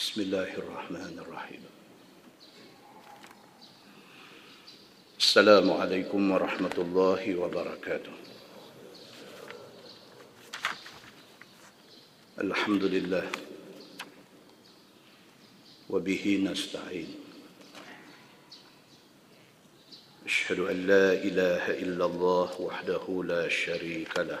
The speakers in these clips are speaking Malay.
بسم الله الرحمن الرحيم. السلام عليكم ورحمة الله وبركاته. الحمد لله. وبه نستعين. أشهد أن لا إله إلا الله وحده لا شريك له.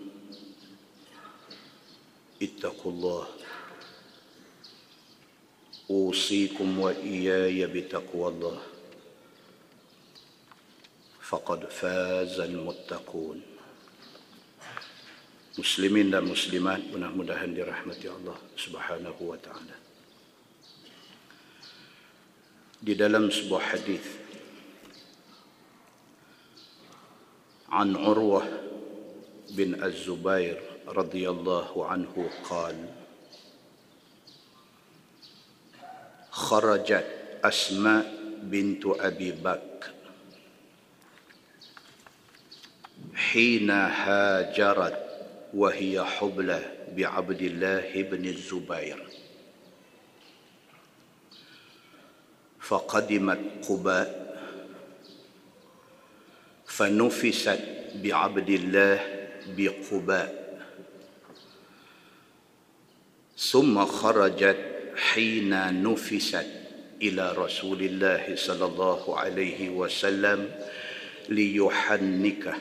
اتقوا الله. أوصيكم وإياي بتقوى الله. فقد فاز المتقون. مسلمين ومسلمات ونحمدهم لرحمة الله سبحانه وتعالى. Di dalam sebuah hadis An Urwah bin Az-Zubair رضي الله عنه قال خرجت أسماء بنت أبي بكر حين هاجرت وهي حبلى بعبد الله بن الزبير. فقدمت قباء فنفست بعبد الله بقباء. ثم خرجت حين نفست إلى رسول الله صلى الله عليه وسلم ليحنكه.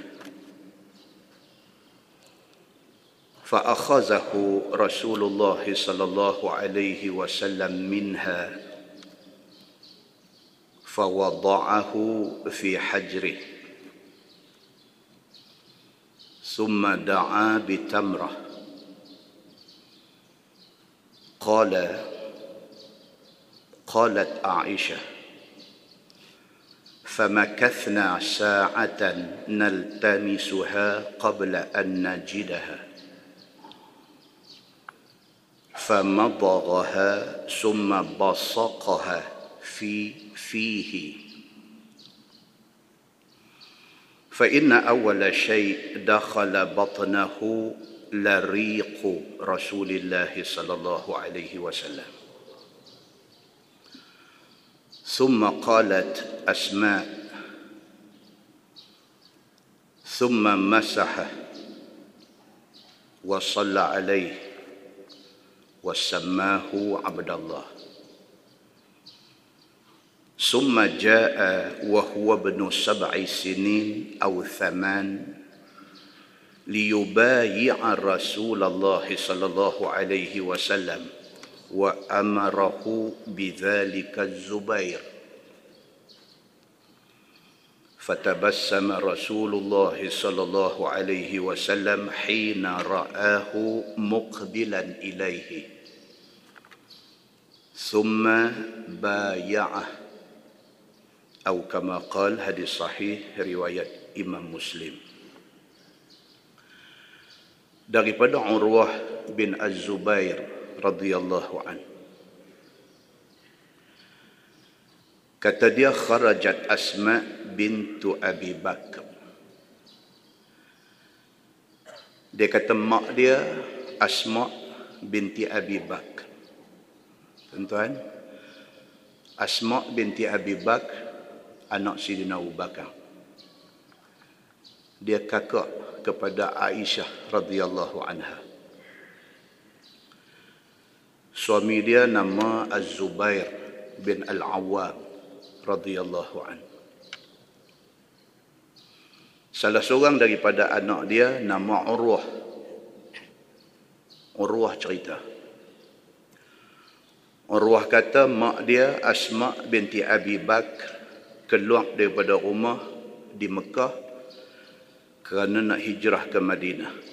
فأخذه رسول الله صلى الله عليه وسلم منها فوضعه في حجره ثم دعا بتمرة. قال قالت عائشة فمكثنا ساعة نلتمسها قبل أن نجدها فمضغها ثم بصقها في فيه. فإن أول شيء دخل بطنه لريق رسول الله صلى الله عليه وسلم. ثم قالت أسماء ثم مسح وصلى عليه وسماه عبد الله. ثم جاء وهو ابن سبع سنين أو ثمان ليبايع رسول الله صلى الله عليه وسلم وأمره بذلك الزبير. فتبسم رسول الله صلى الله عليه وسلم حين رآه مقبلا إليه. ثم بايعه. أو كما قال هذه صحيح رواية إمام مسلم. Daripada Urwah bin Az-Zubair radhiyallahu an. Kata dia kharajat Asma bintu Abi Bakr. Dia kata mak dia Asma binti Abi Bakr. Tuan-tuan, Asma binti Abi Bakr anak Sidina Abu Bakar. Dia kakak kepada Aisyah radhiyallahu anha. Suami dia nama Az-Zubair bin Al-Awwam radhiyallahu an. Salah seorang daripada anak dia nama Urwah. Urwah cerita. Urwah kata mak dia Asma binti Abi Bakr keluar daripada rumah di Mekah kerana nak hijrah ke Madinah.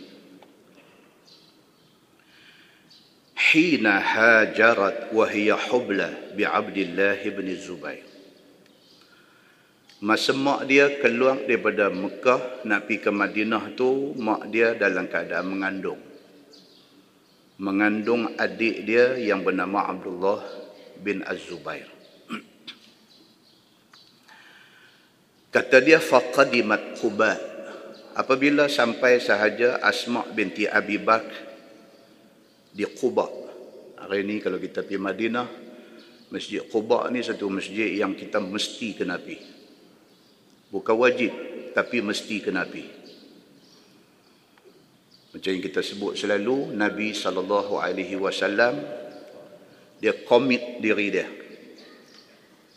hina hajarat wa hiya hubla bi Abdullah bin Zubair Masa mak dia keluar daripada Mekah nak pergi ke Madinah tu, mak dia dalam keadaan mengandung. Mengandung adik dia yang bernama Abdullah bin Az-Zubair. Kata dia faqadimat Quba. Apabila sampai sahaja Asma binti Abi Bak di Quba. Hari ini kalau kita pergi Madinah, Masjid Quba ni satu masjid yang kita mesti kena pergi. Bukan wajib, tapi mesti kena pergi. Macam yang kita sebut selalu, Nabi SAW, dia komit diri dia.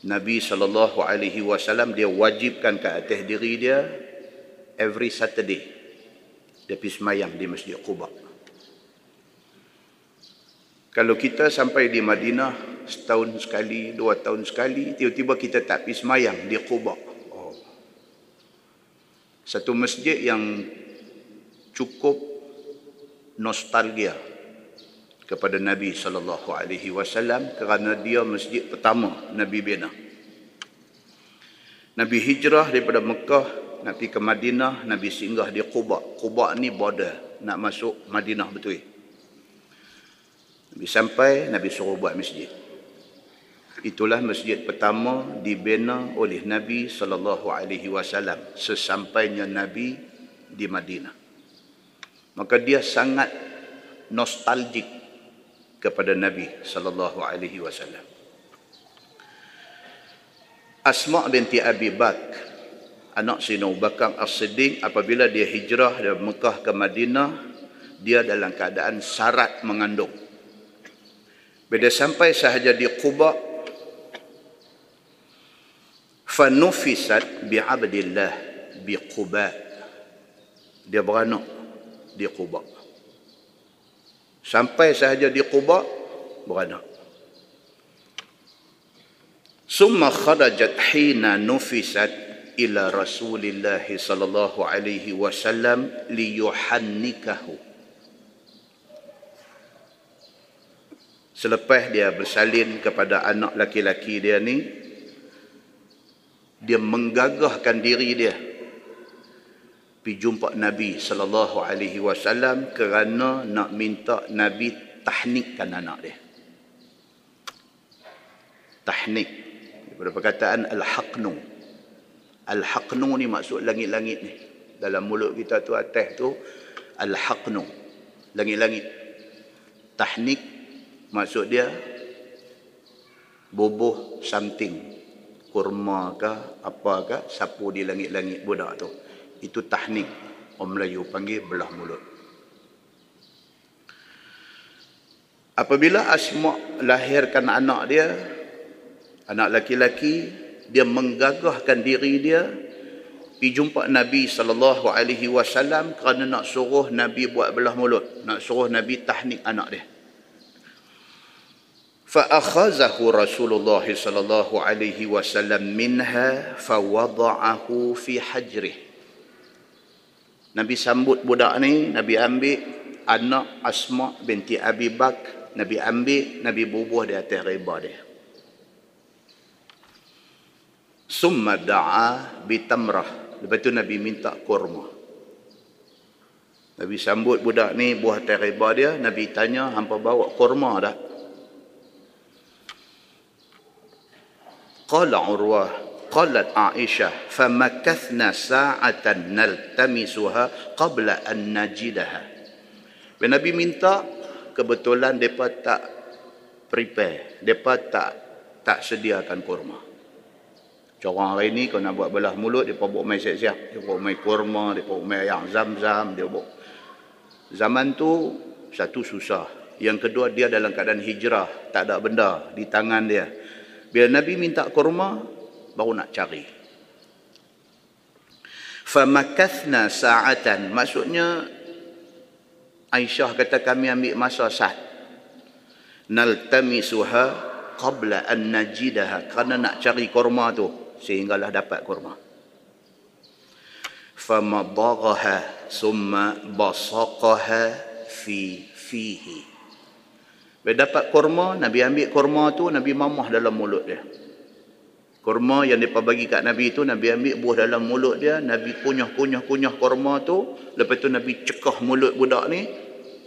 Nabi SAW, dia wajibkan ke atas diri dia, every Saturday, dia pergi semayang di Masjid Quba. Kalau kita sampai di Madinah, setahun sekali, dua tahun sekali, tiba-tiba kita tak pergi semayang di Quba satu masjid yang cukup nostalgia kepada Nabi sallallahu alaihi wasallam kerana dia masjid pertama Nabi bina. Nabi hijrah daripada Mekah nak pergi ke Madinah, Nabi singgah di Quba. Quba ni border nak masuk Madinah betul. Nabi sampai, Nabi suruh buat masjid. Itulah masjid pertama dibina oleh Nabi sallallahu alaihi wasallam sesampainya Nabi di Madinah. Maka dia sangat nostalgik kepada Nabi sallallahu alaihi wasallam. Asma binti Abi Bak anak Sina Bakar As-Siddiq apabila dia hijrah dari Mekah ke Madinah dia dalam keadaan syarat mengandung. Bila sampai sahaja di Quba fanufisat bi abdillah bi quba. Dia beranak di quba. Sampai sahaja di quba beranak. Summa kharajat hina nufisat ila rasulillah sallallahu alaihi wasallam liyuhannikahu selepas dia bersalin kepada anak laki-laki dia ni dia menggagahkan diri dia pergi jumpa Nabi sallallahu alaihi wasallam kerana nak minta Nabi tahnikkan anak dia. Tahnik daripada perkataan al-haqnu. Al-haqnu ni maksud langit-langit ni. Dalam mulut kita tu atas tu al-haqnu. Langit-langit. Tahnik maksud dia bubuh something kurma ke apa ke sapu di langit-langit budak tu itu tahnik orang Melayu panggil belah mulut apabila Asma lahirkan anak dia anak laki-laki dia menggagahkan diri dia pi jumpa Nabi sallallahu alaihi wasallam kerana nak suruh Nabi buat belah mulut, nak suruh Nabi tahnik anak dia. Fa akhazahu Rasulullah sallallahu alaihi wasallam minha fa wada'ahu fi hajrih. Nabi sambut budak ni, Nabi ambil anak Asma binti Abi Bak, Nabi ambil, Nabi bubuh di atas riba dia summa da'a bitamrah. Lepas tu nabi minta kurma. Nabi sambut budak ni buah teriba dia nabi tanya hampa bawa kurma dah qala urwah qalat aisyah famakathna sa'atan naltamisuha qabla an najidaha. Bila nabi minta kebetulan depa tak prepare depa tak tak sediakan kurma. Corang hari ni, kalau nak buat belah mulut, mereka buat main siap-siap. Dia buat main kurma, dia buat main ayam zam-zam. Dia buat. Zaman tu, satu susah. Yang kedua, dia dalam keadaan hijrah. Tak ada benda di tangan dia. Bila Nabi minta kurma, baru nak cari. Famakathna sa'atan. Maksudnya, Aisyah kata kami ambil masa sah. Naltamisuha qabla an najidaha. Kerana nak cari kurma tu. Sehinggalah dapat kurma. Famadaghaha summa basaqaha fi fihi. Bila dapat kurma, Nabi ambil kurma tu, Nabi mamah dalam mulut dia. Kurma yang dia bagi kat Nabi tu, Nabi ambil buah dalam mulut dia, Nabi kunyah-kunyah-kunyah kurma tu, lepas tu Nabi cekah mulut budak ni,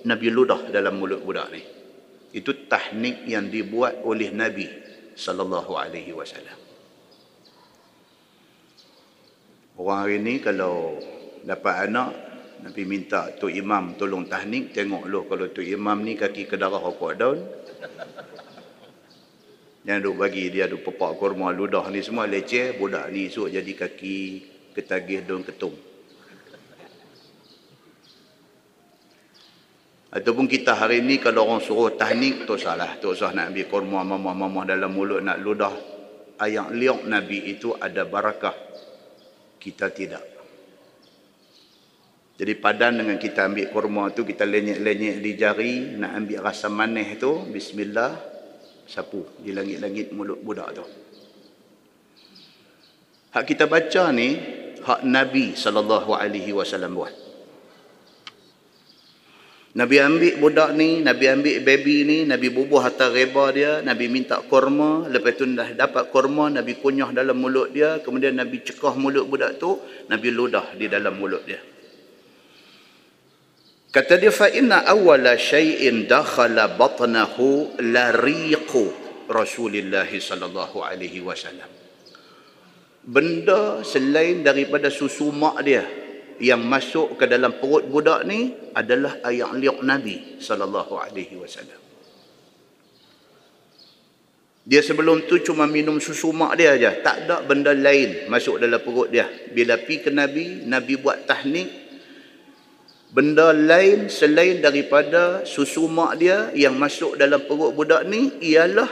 Nabi ludah dalam mulut budak ni. Itu teknik yang dibuat oleh Nabi sallallahu alaihi wasallam. Orang hari ni kalau dapat anak, Nabi minta Tok Imam tolong tahnik, tengok lu kalau Tok Imam ni kaki ke darah rokok daun. Yang duk bagi dia duk pepak kurma ludah ni semua leceh, budak ni esok jadi kaki ketagih daun ketung. Ataupun kita hari ni kalau orang suruh tahnik, tu salah. Tu usah nak ambil kurma mamah-mamah dalam mulut nak ludah. Ayat liok Nabi itu ada barakah. Kita tidak. Jadi padan dengan kita ambil kurma tu, kita lenyek-lenyek di jari, nak ambil rasa manis tu, bismillah, sapu di langit-langit mulut budak tu. Hak kita baca ni, hak Nabi SAW buat. Nabi ambil budak ni, Nabi ambil baby ni, Nabi bubuh harta reba dia, Nabi minta korma, lepas tu dah dapat korma, Nabi kunyah dalam mulut dia, kemudian Nabi cekah mulut budak tu, Nabi ludah di dalam mulut dia. Kata dia, fa'inna awwala syai'in dakhala batnahu lariqu Rasulullah sallallahu alaihi wasallam. Benda selain daripada susu mak dia, yang masuk ke dalam perut budak ni adalah ayat liuk Nabi sallallahu alaihi wasallam. Dia sebelum tu cuma minum susu mak dia aja, tak ada benda lain masuk dalam perut dia. Bila pi ke Nabi, Nabi buat tahnik benda lain selain daripada susu mak dia yang masuk dalam perut budak ni ialah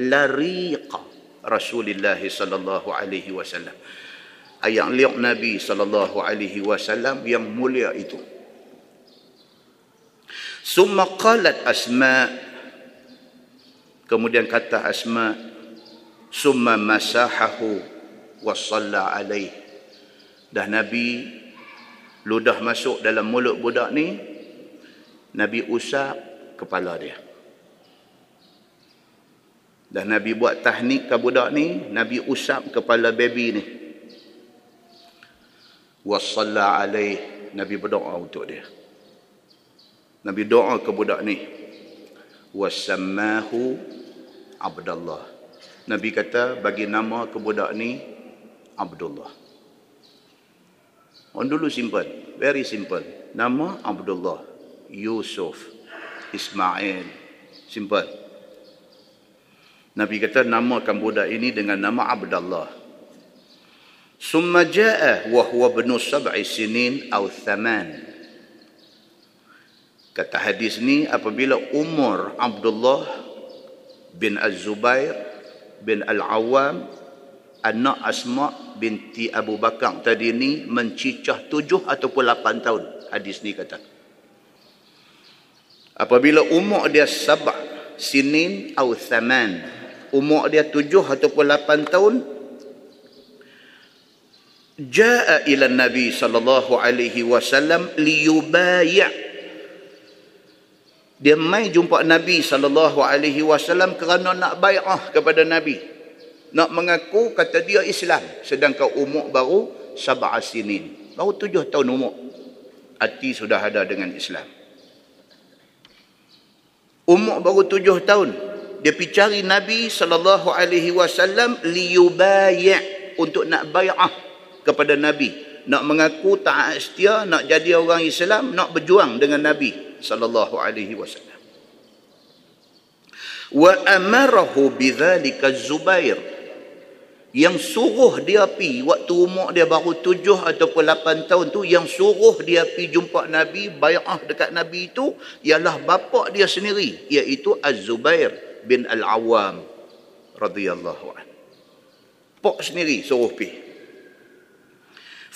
lariqa Rasulullah sallallahu alaihi wasallam ayat liuk Nabi sallallahu alaihi wasallam yang mulia itu. Summa qalat Asma kemudian kata Asma summa masahahu wa salla alaih. Dah Nabi ludah masuk dalam mulut budak ni Nabi usap kepala dia. Dah Nabi buat tahnik ke budak ni, Nabi usap kepala baby ni wasalla alaih. Nabi berdoa untuk dia. Nabi doa ke budak ni. Wasammahu Abdullah. Nabi kata bagi nama ke budak ni Abdullah. Orang dulu simple very simple. Nama Abdullah. Yusuf. Ismail. Simple Nabi kata namakan budak ini dengan nama Abdullah ثم جاء وهو ابن سبع سنين أو ثمان Kata hadis ni apabila umur Abdullah bin Az-Zubair bin Al-Awwam anak Asma binti Abu Bakar tadi ni mencicah tujuh ataupun lapan tahun. Hadis ni kata. Apabila umur dia sabah sinin atau thaman. Umur dia tujuh ataupun lapan tahun jaa ila nabi sallallahu alaihi wasallam liyubaya dia mai jumpa nabi sallallahu alaihi wasallam kerana nak bai'ah kepada nabi. Nak mengaku kata dia Islam sedangkan umur baru sab'a sinin. Baru tujuh tahun umur. Hati sudah ada dengan Islam. Umur baru tujuh tahun dia pergi cari nabi sallallahu alaihi wasallam liyubaya untuk nak bai'ah kepada Nabi. Nak mengaku taat setia nak jadi orang Islam nak berjuang dengan Nabi sallallahu alaihi wasallam. Wa amarahu bidzalika Zubair. Yang suruh dia pi waktu umur dia baru tujuh ataupun lapan tahun tu yang suruh dia pi jumpa Nabi bai'ah dekat Nabi itu ialah bapa dia sendiri iaitu Az-Zubair bin Al-Awwam radhiyallahu anhu. Pak sendiri suruh pi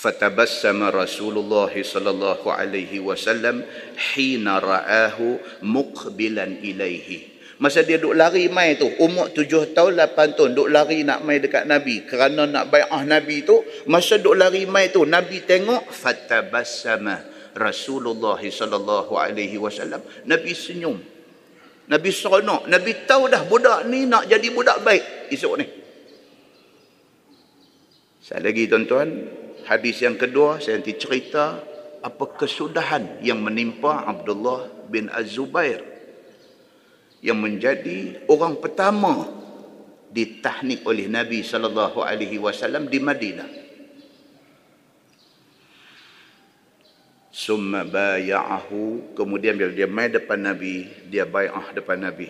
فتبسم رسول الله صلى الله عليه وسلم حين رآه مقبلا إليه Masa dia duk lari mai tu, umur tujuh tahun, lapan tahun, duk lari nak mai dekat Nabi. Kerana nak bayah Nabi tu, masa duk lari mai tu, Nabi tengok, fatabassama Rasulullah sallallahu alaihi wasallam. Nabi senyum. Nabi seronok. Nabi tahu dah budak ni nak jadi budak baik esok ni. Saya lagi tuan-tuan, hadis yang kedua saya nanti cerita apa kesudahan yang menimpa Abdullah bin Az-Zubair yang menjadi orang pertama ditahnik oleh Nabi sallallahu alaihi wasallam di Madinah. Summa baya'ahu kemudian bila dia mai depan Nabi, dia bai'ah depan Nabi.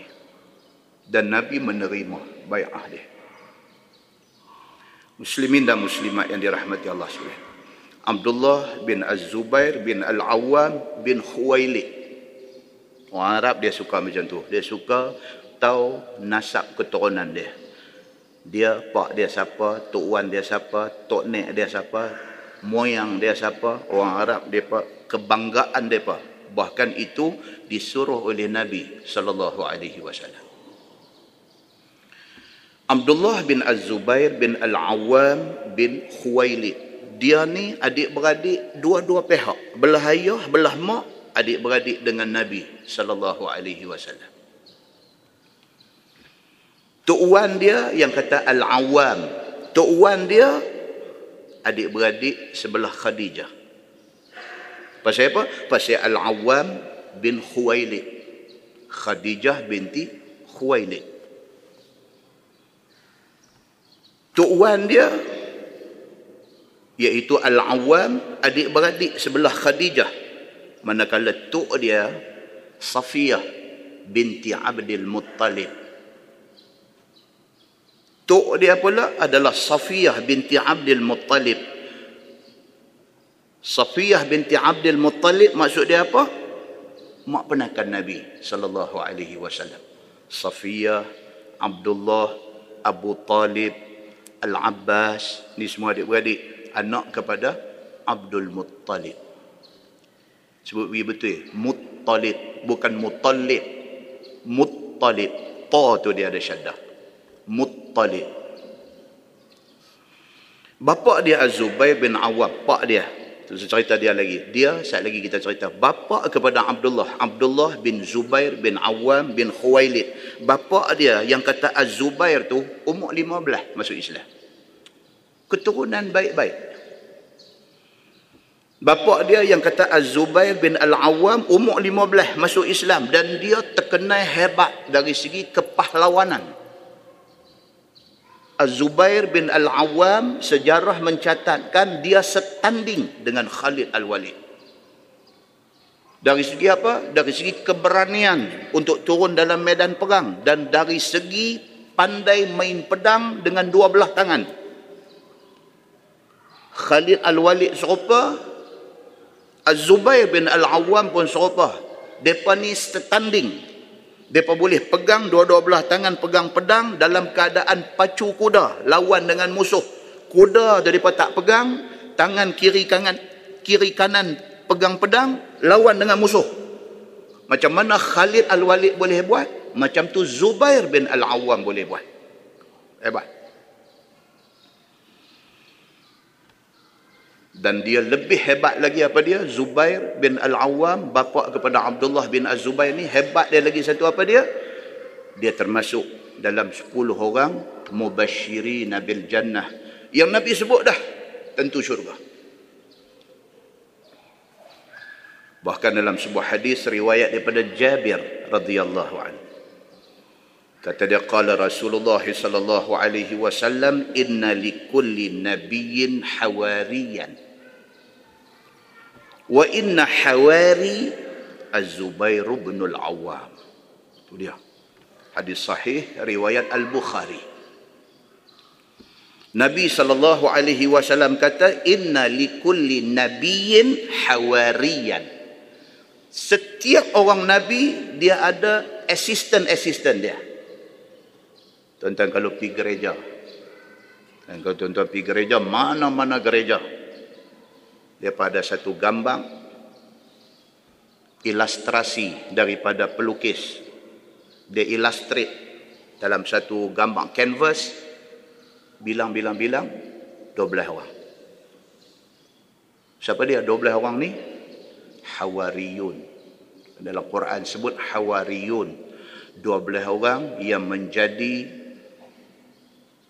Dan Nabi menerima bai'ah dia. Muslimin dan muslimat yang dirahmati Allah sekalian. Abdullah bin Az-Zubair bin Al-Awwam bin Khuwailid Orang Arab dia suka macam tu. Dia suka tahu nasab keturunan dia. Dia pak dia siapa, tok wan dia siapa, tok nek dia siapa, moyang dia siapa. Orang Arab dia pak kebanggaan dia pak. Bahkan itu disuruh oleh Nabi sallallahu alaihi wasallam. Abdullah bin Az-Zubair bin Al-Awwam bin Khuwailid. Dia ni adik-beradik dua-dua pihak. Belah ayah, belah mak adik-beradik dengan Nabi sallallahu alaihi wasallam. Tok Wan dia yang kata Al-Awwam. Tok Wan dia adik-beradik sebelah Khadijah. Pasal apa? Pasal Al-Awwam bin Khuwailid. Khadijah binti Khuwailid. Tok Wan dia iaitu Al-Awwam adik-beradik sebelah Khadijah. Manakala tok dia Safiyah binti Abdul Muttalib. Tok dia pula adalah Safiyah binti Abdul Muttalib. Safiyah binti Abdul Muttalib maksud dia apa? Mak penakan Nabi sallallahu alaihi wasallam. Safiyah Abdullah Abu Talib Al-Abbas ni semua adik-beradik anak kepada Abdul Muttalib Sebut bagi betul. Muttalib. Bukan muttalib. Muttalib. Ta tu dia ada syaddah. Muttalib. Bapa dia Az-Zubair bin Awam. Pak dia. Cerita dia lagi. Dia, saat lagi kita cerita. Bapa kepada Abdullah. Abdullah bin Zubair bin Awam bin Khuwailid. Bapa dia yang kata Az-Zubair tu umur 15 masuk Islam. Keturunan baik-baik. Bapa dia yang kata Az-Zubair bin Al-Awwam umur 15 masuk Islam dan dia terkenal hebat dari segi kepahlawanan. Az-Zubair bin Al-Awwam sejarah mencatatkan dia setanding dengan Khalid Al-Walid. Dari segi apa? Dari segi keberanian untuk turun dalam medan perang dan dari segi pandai main pedang dengan dua belah tangan. Khalid Al-Walid serupa Az-Zubair bin Al-Awwam pun serupa. Mereka ni setanding. Mereka boleh pegang dua-dua belah tangan pegang pedang dalam keadaan pacu kuda lawan dengan musuh. Kuda daripada tak pegang, tangan kiri kanan kiri kanan pegang pedang lawan dengan musuh. Macam mana Khalid Al-Walid boleh buat? Macam tu Zubair bin Al-Awwam boleh buat. Hebat. Dan dia lebih hebat lagi apa dia? Zubair bin Al-Awwam bapa kepada Abdullah bin Az-Zubair ni hebat dia lagi satu apa dia? Dia termasuk dalam 10 orang mubasyirin bil jannah. Yang Nabi sebut dah tentu syurga. Bahkan dalam sebuah hadis riwayat daripada Jabir radhiyallahu anhu kata dia qala Rasulullah sallallahu alaihi wasallam inna likulli nabiyyin hawariyan wa inna hawari az-zubair bin al-awwam. Itu dia. Hadis sahih riwayat al-bukhari. Nabi sallallahu alaihi wasallam kata inna likulli nabiyyin hawariyan. Setiap orang nabi dia ada assistant-assistant dia. Tuan-tuan kalau pergi gereja. Kalau tuan-tuan pergi gereja mana-mana gereja daripada satu gambar ilustrasi daripada pelukis dia illustrate dalam satu gambar canvas bilang-bilang-bilang 12 orang. Siapa dia 12 orang ni? Hawariyun. Dalam Quran sebut hawariyun. 12 orang yang menjadi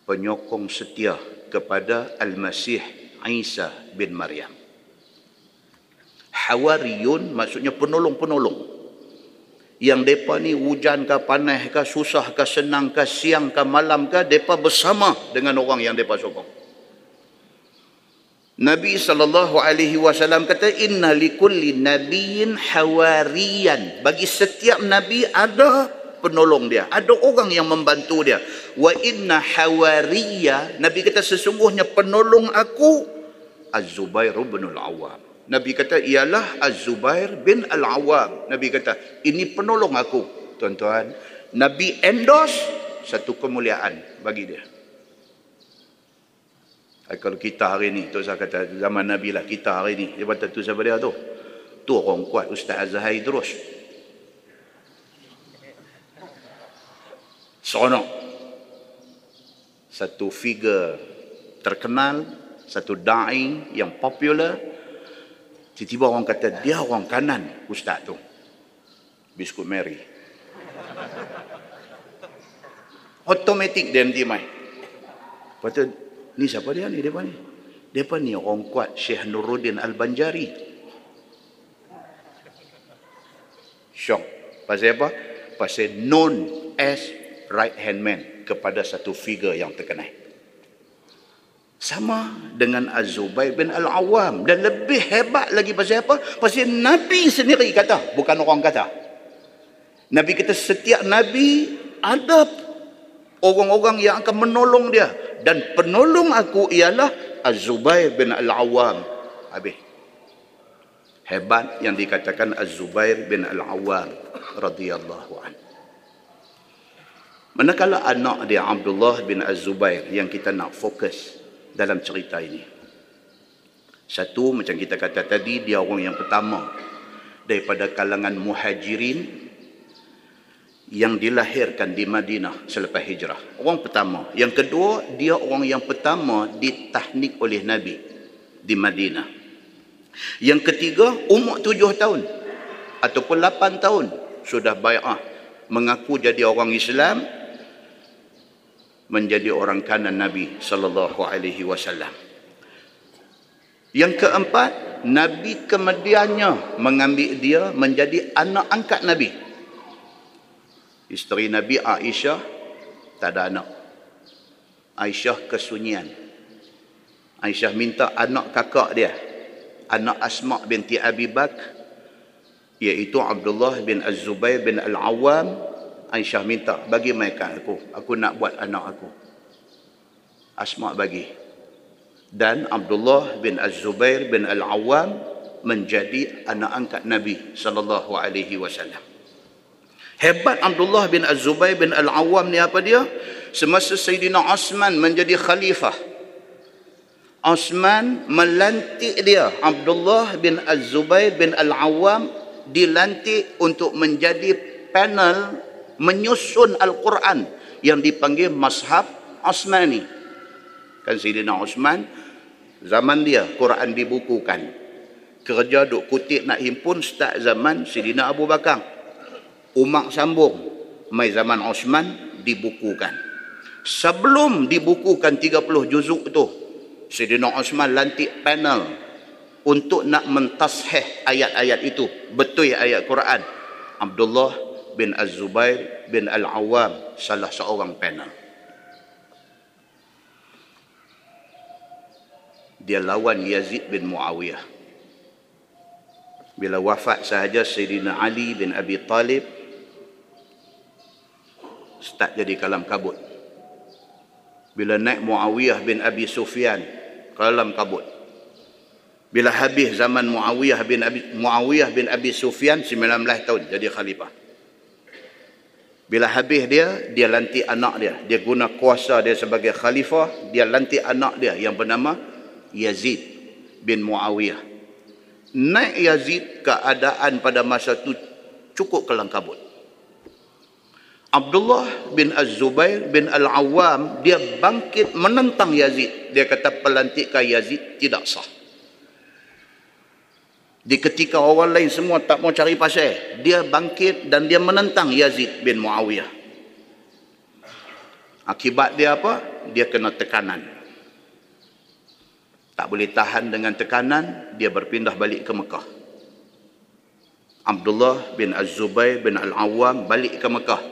penyokong setia kepada Al-Masih Isa bin Maryam. Hawariyun maksudnya penolong-penolong. Yang mereka ni hujan ke panas ke susah ke senang ke siang ke malam ke mereka bersama dengan orang yang mereka sokong. Nabi sallallahu alaihi wasallam kata inna likulli nabiyyin hawariyan. Bagi setiap nabi ada penolong dia. Ada orang yang membantu dia. Wa inna hawariya. Nabi kata sesungguhnya penolong aku Az-Zubair bin Al-Awwam. Nabi kata ialah Az-Zubair bin Al-Awwam. Nabi kata ini penolong aku. Tuan-tuan, Nabi endorse satu kemuliaan bagi dia. Kalau kita hari ni, tu saya kata zaman Nabi lah kita hari ni. Dia kata tu siapa dia tu? Tu orang kuat Ustaz Azhar Idrus. seronok satu figure terkenal satu da'i yang popular tiba-tiba orang kata dia orang kanan ustaz tu biskut Mary automatic dia nanti mai Lepas ni siapa dia ni? Dia ni? Dia ni orang kuat Syekh Nuruddin Al-Banjari. Syok. Pasal apa? Pasal known as right hand man kepada satu figure yang terkenal. Sama dengan Az-Zubair bin Al-Awwam. Dan lebih hebat lagi pasal apa? Pasal Nabi sendiri kata. Bukan orang kata. Nabi kata setiap Nabi ada orang-orang yang akan menolong dia. Dan penolong aku ialah Az-Zubair bin Al-Awwam. Habis. Hebat yang dikatakan Az-Zubair bin Al-Awwam. radhiyallahu anhu. Manakala anak dia Abdullah bin Az-Zubair yang kita nak fokus dalam cerita ini. Satu macam kita kata tadi dia orang yang pertama daripada kalangan muhajirin yang dilahirkan di Madinah selepas hijrah. Orang pertama. Yang kedua, dia orang yang pertama ditahnik oleh Nabi di Madinah. Yang ketiga, umur tujuh tahun ataupun lapan tahun sudah bayar mengaku jadi orang Islam menjadi orang kanan Nabi sallallahu alaihi wasallam. Yang keempat, Nabi kemudiannya mengambil dia menjadi anak angkat Nabi. Isteri Nabi Aisyah tak ada anak. Aisyah kesunyian. Aisyah minta anak kakak dia, anak Asma binti Abi Bak, iaitu Abdullah bin Az-Zubair bin Al-Awwam Aisyah minta bagi mereka aku. Aku nak buat anak aku. Asma bagi. Dan Abdullah bin Az-Zubair bin Al-Awwam menjadi anak angkat Nabi sallallahu alaihi wasallam. Hebat Abdullah bin Az-Zubair bin Al-Awwam ni apa dia? Semasa Sayyidina Osman menjadi khalifah Osman melantik dia. Abdullah bin Az-Zubair bin Al-Awwam dilantik untuk menjadi panel menyusun Al-Quran yang dipanggil Mashab Osmani. Kan Sayyidina Osman, zaman dia Quran dibukukan. Kerja duk kutip nak himpun start zaman Sayyidina Abu Bakar. Umar sambung, mai zaman Osman dibukukan. Sebelum dibukukan 30 juzuk tu, Sayyidina Osman lantik panel untuk nak mentasheh ayat-ayat itu. Betul ayat Quran. Abdullah bin Az-Zubair bin Al-Awwam salah seorang panel. Dia lawan Yazid bin Muawiyah. Bila wafat sahaja Sayyidina Ali bin Abi Talib start jadi kalam kabut. Bila naik Muawiyah bin Abi Sufyan kalam kabut. Bila habis zaman Muawiyah bin Abi Muawiyah bin Abi Sufyan 19 tahun jadi khalifah. Bila habis dia, dia lantik anak dia. Dia guna kuasa dia sebagai khalifah. Dia lantik anak dia yang bernama Yazid bin Muawiyah. Naik Yazid keadaan pada masa itu cukup kelang kabut. Abdullah bin Az-Zubair bin Al-Awwam dia bangkit menentang Yazid. Dia kata pelantikan Yazid tidak sah. Di ketika orang lain semua tak mau cari pasal, dia bangkit dan dia menentang Yazid bin Muawiyah. Akibat dia apa? Dia kena tekanan. Tak boleh tahan dengan tekanan, dia berpindah balik ke Mekah. Abdullah bin Az-Zubair bin Al-Awwam balik ke Mekah.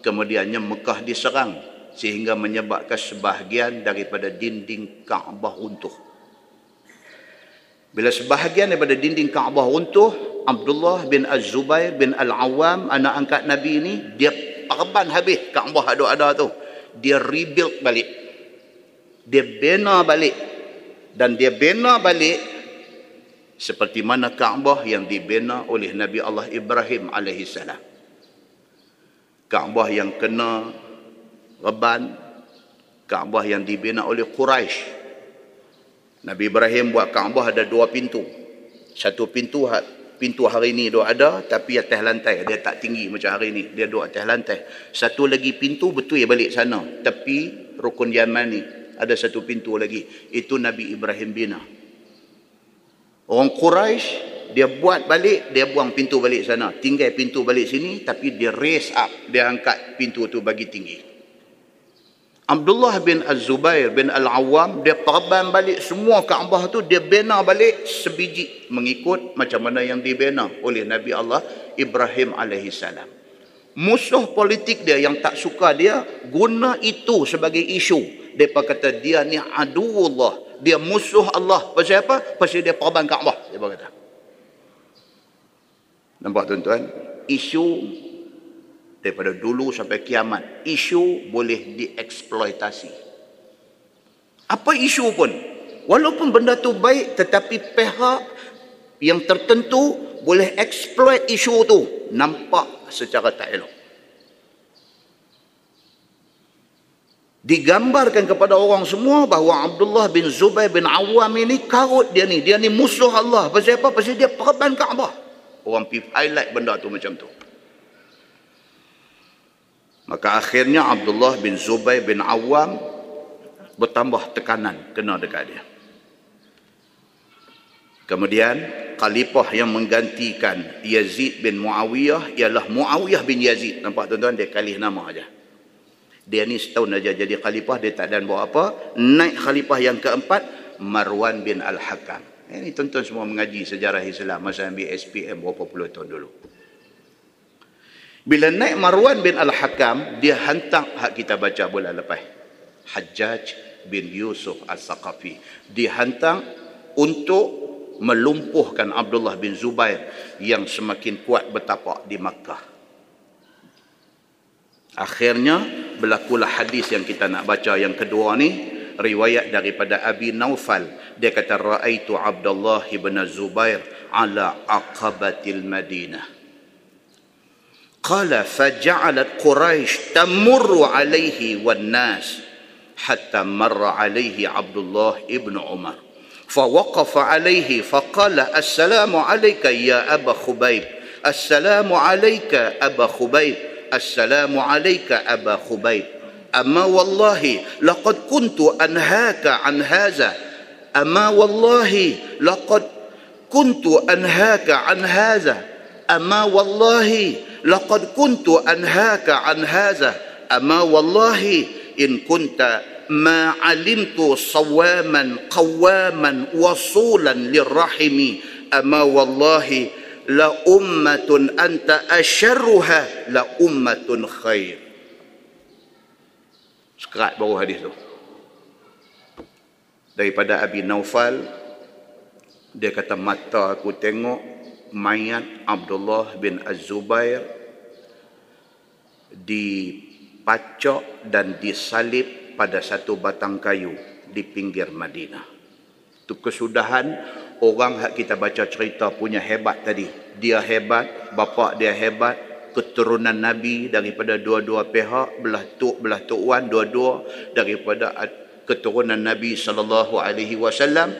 Kemudiannya Mekah diserang sehingga menyebabkan sebahagian daripada dinding Kaabah runtuh. Bila sebahagian daripada dinding Kaabah runtuh, Abdullah bin Az-Zubair bin Al-Awwam, anak angkat Nabi ini, dia perban habis Kaabah ada-ada tu. Dia rebuild balik. Dia bina balik. Dan dia bina balik seperti mana Kaabah yang dibina oleh Nabi Allah Ibrahim AS. Kaabah yang kena reban, Kaabah yang dibina oleh Quraisy Nabi Ibrahim buat Kaabah ada dua pintu. Satu pintu pintu hari ini dia ada tapi atas lantai. Dia tak tinggi macam hari ini dia duduk atas lantai. Satu lagi pintu betul ya balik sana. Tapi rukun Yaman ni ada satu pintu lagi. Itu Nabi Ibrahim bina. Orang Quraisy dia buat balik dia buang pintu balik sana. Tinggal pintu balik sini tapi dia raise up. Dia angkat pintu tu bagi tinggi Abdullah bin Az-Zubair bin Al-Awwam dia perban balik semua Kaabah tu dia bina balik sebiji mengikut macam mana yang dibina oleh Nabi Allah Ibrahim alaihi salam. Musuh politik dia yang tak suka dia guna itu sebagai isu. Depa kata dia ni aduullah, dia musuh Allah. Pasal apa? Pasal dia perban Kaabah, depa kata. Nampak tuan-tuan? Isu daripada dulu sampai kiamat isu boleh dieksploitasi. Apa isu pun walaupun benda tu baik tetapi pihak yang tertentu boleh exploit isu tu nampak secara tak elok. Digambarkan kepada orang semua bahawa Abdullah bin Zubair bin Awam ini karut dia ni. Dia ni musuh Allah. Pasal apa? Pasal dia perban Kaabah. Orang pergi highlight benda tu macam tu Maka akhirnya Abdullah bin Zubair bin Awam bertambah tekanan kena dekat dia. Kemudian khalifah yang menggantikan Yazid bin Muawiyah ialah Muawiyah bin Yazid. Nampak tuan-tuan dia kali nama aja. Dia ni setahun aja jadi khalifah dia tak dan buat apa. Naik khalifah yang keempat Marwan bin Al-Hakam. Ini tuan-tuan semua mengaji sejarah Islam masa ambil SPM berapa puluh tahun dulu. Bila naik Marwan bin Al-Hakam, dia hantar hak kita baca bulan lepas. Hajjaj bin Yusuf Al-Saqafi. Dia hantar untuk melumpuhkan Abdullah bin Zubair yang semakin kuat bertapak di Makkah. Akhirnya berlakulah hadis yang kita nak baca yang kedua ni riwayat daripada Abi Naufal dia kata raaitu Abdullah bin Zubair ala aqabatil Madinah قال فجعلت قريش تمر عليه والناس حتى مر عليه عبد الله ابن عمر. فوقف عليه فقال السلام عليك يا أبا خبيب. السلام عليك أبا خبيب. السلام عليك أبا خبيب. أما والله لقد كنت أنهاك عن هذا. أما والله لقد كنت أنهاك عن هذا. أما والله لقد كنت أنهاك عن هذا أما والله إن كنت ما علمت صواما قواما وصولا للرحم أما والله لأمة أنت أشرها لأمة خير Sekerat baru hadis tu. Daripada Abi Naufal, dia kata mata aku tengok mayat Abdullah bin Az-Zubair dipacok dan disalib pada satu batang kayu di pinggir Madinah. Itu kesudahan orang yang kita baca cerita punya hebat tadi. Dia hebat, bapa dia hebat, keturunan Nabi daripada dua-dua pihak, belah tuk, belah tuk wan, dua-dua daripada keturunan Nabi sallallahu alaihi wasallam.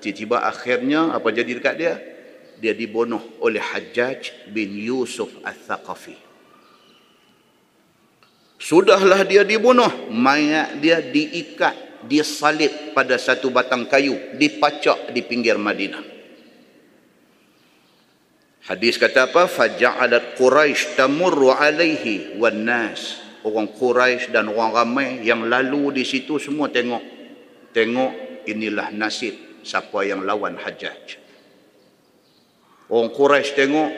Tiba-tiba akhirnya apa jadi dekat dia? Dia dibunuh oleh Hajjaj bin Yusuf Al-Thaqafi. Sudahlah dia dibunuh, mayat dia diikat, disalib pada satu batang kayu, dipacak di pinggir Madinah. Hadis kata apa? Faja'alat Quraisy tamurru alaihi wan nas. Orang Quraisy dan orang ramai yang lalu di situ semua tengok. Tengok inilah nasib siapa yang lawan Hajjaj. Orang Quraisy tengok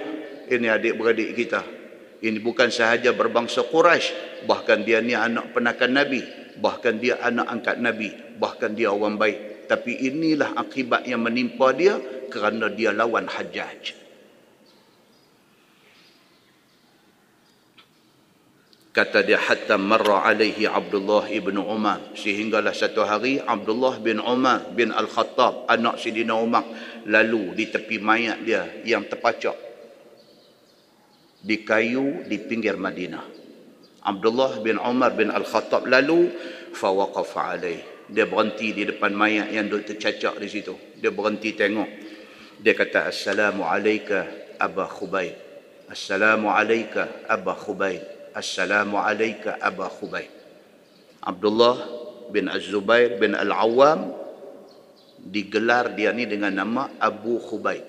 ini adik-beradik kita. Ini bukan sahaja berbangsa Quraisy, bahkan dia ni anak penakan Nabi, bahkan dia anak angkat Nabi, bahkan dia orang baik. Tapi inilah akibat yang menimpa dia kerana dia lawan Hajjaj. Kata dia hatta marra alaihi Abdullah ibn Umar. Sehinggalah satu hari Abdullah bin Umar bin Al-Khattab, anak Sidina Umar, lalu di tepi mayat dia yang terpacak di kayu di pinggir Madinah. Abdullah bin Umar bin Al-Khattab lalu fawaqafa alaih. Dia berhenti di depan mayat yang duduk tercacak di situ. Dia berhenti tengok. Dia kata assalamu alayka Aba Khubayb. Assalamu alayka Aba Khubayb. Assalamu alayka Aba Khubayb. Abdullah bin Az-Zubair bin Al-Awwam digelar dia ni dengan nama Abu Khubayb.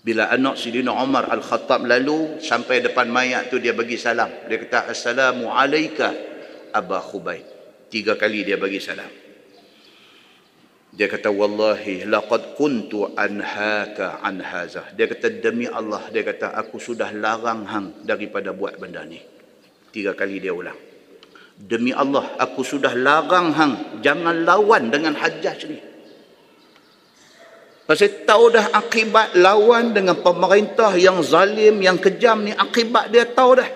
Bila anak Sidina Umar Al-Khattab lalu sampai depan mayat tu dia bagi salam. Dia kata Assalamu alayka Aba Khubayb. Tiga kali dia bagi salam. Dia kata wallahi laqad kuntu anhaka an haza. Dia kata demi Allah dia kata aku sudah larang hang daripada buat benda ni. Tiga kali dia ulang. Demi Allah aku sudah larang hang jangan lawan dengan hajjaj ni. Pasal tahu dah akibat lawan dengan pemerintah yang zalim, yang kejam ni akibat dia tahu dah.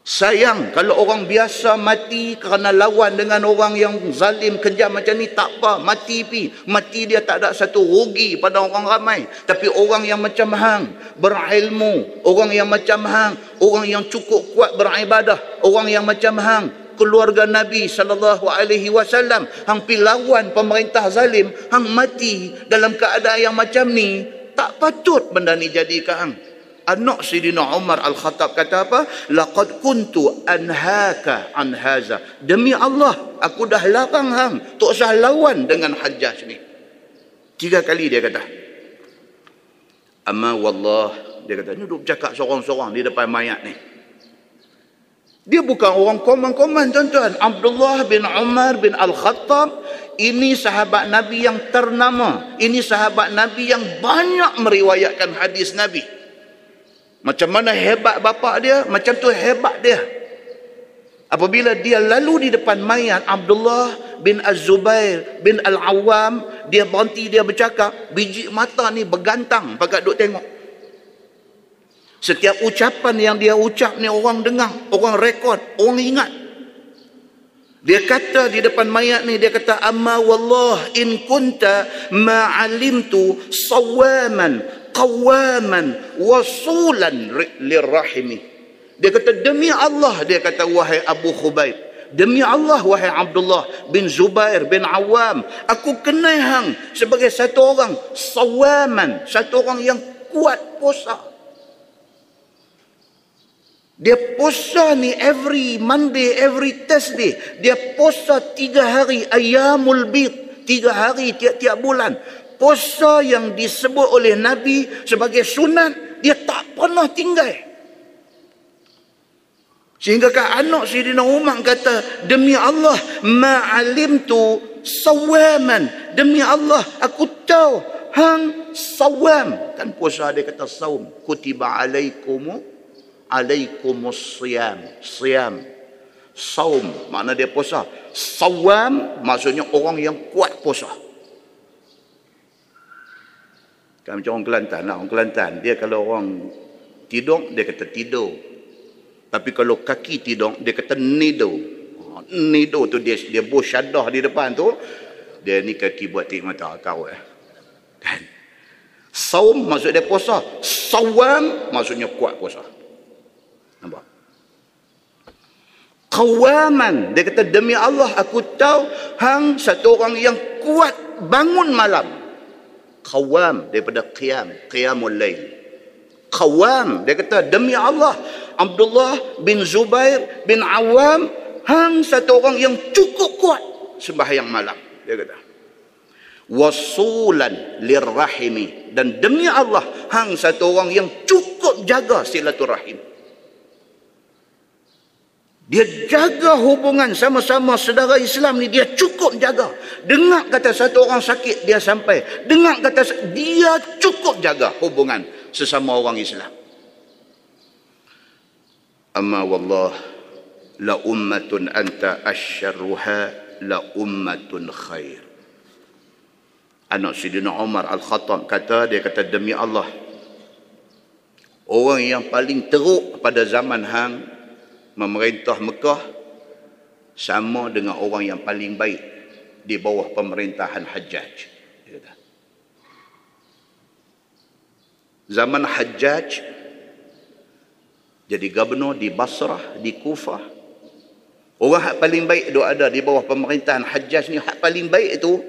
Sayang kalau orang biasa mati kerana lawan dengan orang yang zalim kejam macam ni tak apa. Mati pi. Mati dia tak ada satu rugi pada orang ramai. Tapi orang yang macam hang berilmu. Orang yang macam hang orang yang cukup kuat beribadah. Orang yang macam hang keluarga Nabi sallallahu alaihi wasallam. Hang pi lawan pemerintah zalim hang mati dalam keadaan yang macam ni tak patut benda ni jadi ke hang anak Sidina Umar Al-Khattab kata apa? Laqad kuntu anhaka an haza. Demi Allah, aku dah larang hang tak usah lawan dengan Hajjaj ni. Tiga kali dia kata. Amma wallah, dia kata, ni duduk bercakap seorang-seorang di depan mayat ni. Dia bukan orang koman-koman tuan-tuan. Abdullah bin Umar bin Al-Khattab ini sahabat Nabi yang ternama. Ini sahabat Nabi yang banyak meriwayatkan hadis Nabi. Macam mana hebat bapa dia, macam tu hebat dia. Apabila dia lalu di depan mayat Abdullah bin Az-Zubair bin Al-Awwam, dia berhenti dia bercakap, biji mata ni bergantang pakat duk tengok. Setiap ucapan yang dia ucap ni orang dengar, orang rekod, orang ingat. Dia kata di depan mayat ni dia kata amma wallah in kunta ma alimtu sawaman qawaman wasulan lirrahimi dia kata demi Allah dia kata wahai Abu Khubaib demi Allah wahai Abdullah bin Zubair bin Awam aku kenal hang sebagai satu orang sawaman satu orang yang kuat puasa dia puasa ni every Monday, every Thursday. Dia puasa tiga hari ayamul bid. Tiga hari tiap-tiap bulan puasa yang disebut oleh Nabi sebagai sunat, dia tak pernah tinggal. Sehingga kan anak Sayyidina Umar kata, Demi Allah, ma'alim tu sawaman. Demi Allah, aku tahu hang sawam. Kan puasa dia kata sawm. Kutiba alaikumu alaikumus siyam. Siyam. Saum, makna dia puasa. Sawam, maksudnya orang yang kuat puasa. Kan macam orang Kelantan lah. Orang Kelantan, dia kalau orang tidur, dia kata tidur. Tapi kalau kaki tidur, dia kata nido. Nido tu dia dia bos syadah di depan tu. Dia ni kaki buat tik mata kau eh. Kan? Saum maksud dia puasa. Sawam maksudnya kuat puasa. Nampak? Qawaman. Dia kata demi Allah aku tahu hang satu orang yang kuat bangun malam qawam daripada qiyam qiyamul lail. Qawam dia kata demi Allah Abdullah bin Zubair bin Awam hang satu orang yang cukup kuat sembahyang malam dia kata. Wasulan lirrahimi. Dan demi Allah hang satu orang yang cukup jaga silaturahim dia jaga hubungan sama-sama saudara Islam ni dia cukup jaga. Dengar kata satu orang sakit dia sampai. Dengar kata dia cukup jaga hubungan sesama orang Islam. Amma wallah la ummatun anta asyarruha la ummatun khair. Anak Sidina Umar Al-Khattab kata dia kata demi Allah orang yang paling teruk pada zaman hang memerintah Mekah sama dengan orang yang paling baik di bawah pemerintahan Hajjaj. Zaman Hajjaj jadi gubernur di Basrah, di Kufah. Orang yang paling baik itu ada di bawah pemerintahan Hajjaj ni, hak paling baik itu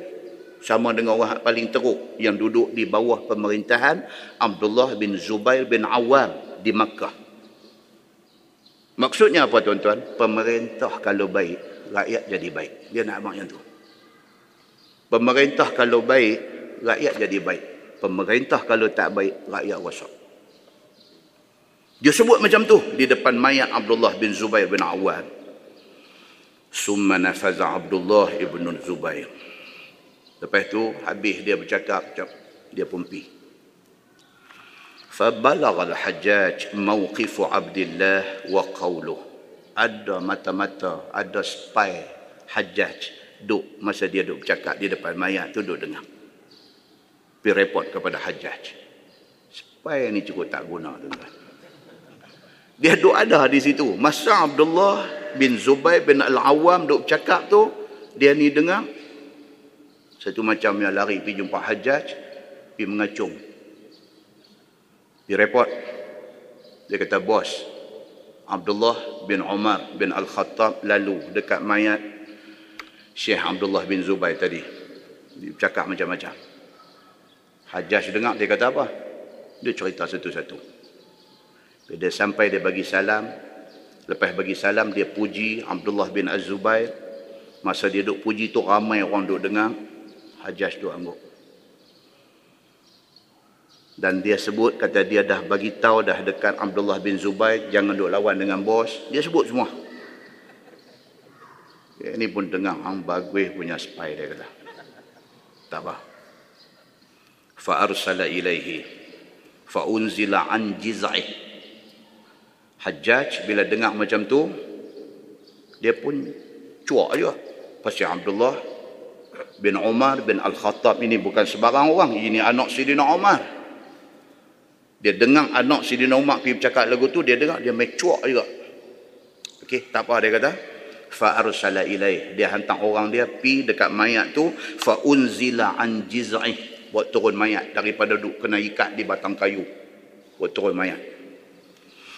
sama dengan orang yang paling teruk yang duduk di bawah pemerintahan Abdullah bin Zubair bin Awam di Makkah. Maksudnya apa tuan-tuan? Pemerintah kalau baik, rakyat jadi baik. Dia nak abang yang tu. Pemerintah kalau baik, rakyat jadi baik. Pemerintah kalau tak baik, rakyat rosak. Dia sebut macam tu di depan mayat Abdullah bin Zubair bin Awad. Summa nafaza Abdullah ibn Zubair. Lepas tu habis dia bercakap, dia pun pergi. فبلغ الحجاج موقف عبد الله وقوله ada mata-mata ada spy hajjaj duk masa dia duk bercakap di depan mayat tu duk dengar pergi report kepada hajjaj spy ni cukup tak guna tuan dia duk ada di situ masa Abdullah bin Zubair bin Al-Awwam duk bercakap tu dia ni dengar satu macam yang lari pergi jumpa hajjaj pergi mengacung dia report. Dia kata, bos, Abdullah bin Umar bin Al-Khattab lalu dekat mayat Syekh Abdullah bin Zubair tadi. Dia cakap macam-macam. Hajjaj dengar dia kata apa? Dia cerita satu-satu. Dia sampai dia bagi salam. Lepas bagi salam dia puji Abdullah bin Az-Zubair. Masa dia duk puji tu ramai orang duk dengar. Hajjaj duk angguk dan dia sebut kata dia dah bagi tahu dah dekat Abdullah bin Zubair jangan duk lawan dengan bos. Dia sebut semua. Ya, ini pun dengar ang bagus punya spy dia kata. Tak apa. Fa arsala ilaihi fa unzila an jiz'ih. Hajjaj bila dengar macam tu dia pun cuak je pasal Abdullah bin Umar bin Al-Khattab ini bukan sebarang orang. Ini anak Sidina Umar dia dengar anak Sidina Umar pergi bercakap lagu tu, dia dengar, dia mecuak juga. Okey, tak apa dia kata. Fa arsala ilaih. Dia hantar orang dia pi dekat mayat tu, fa unzila an jiz'ih. Buat turun mayat daripada duk kena ikat di batang kayu. Buat turun mayat.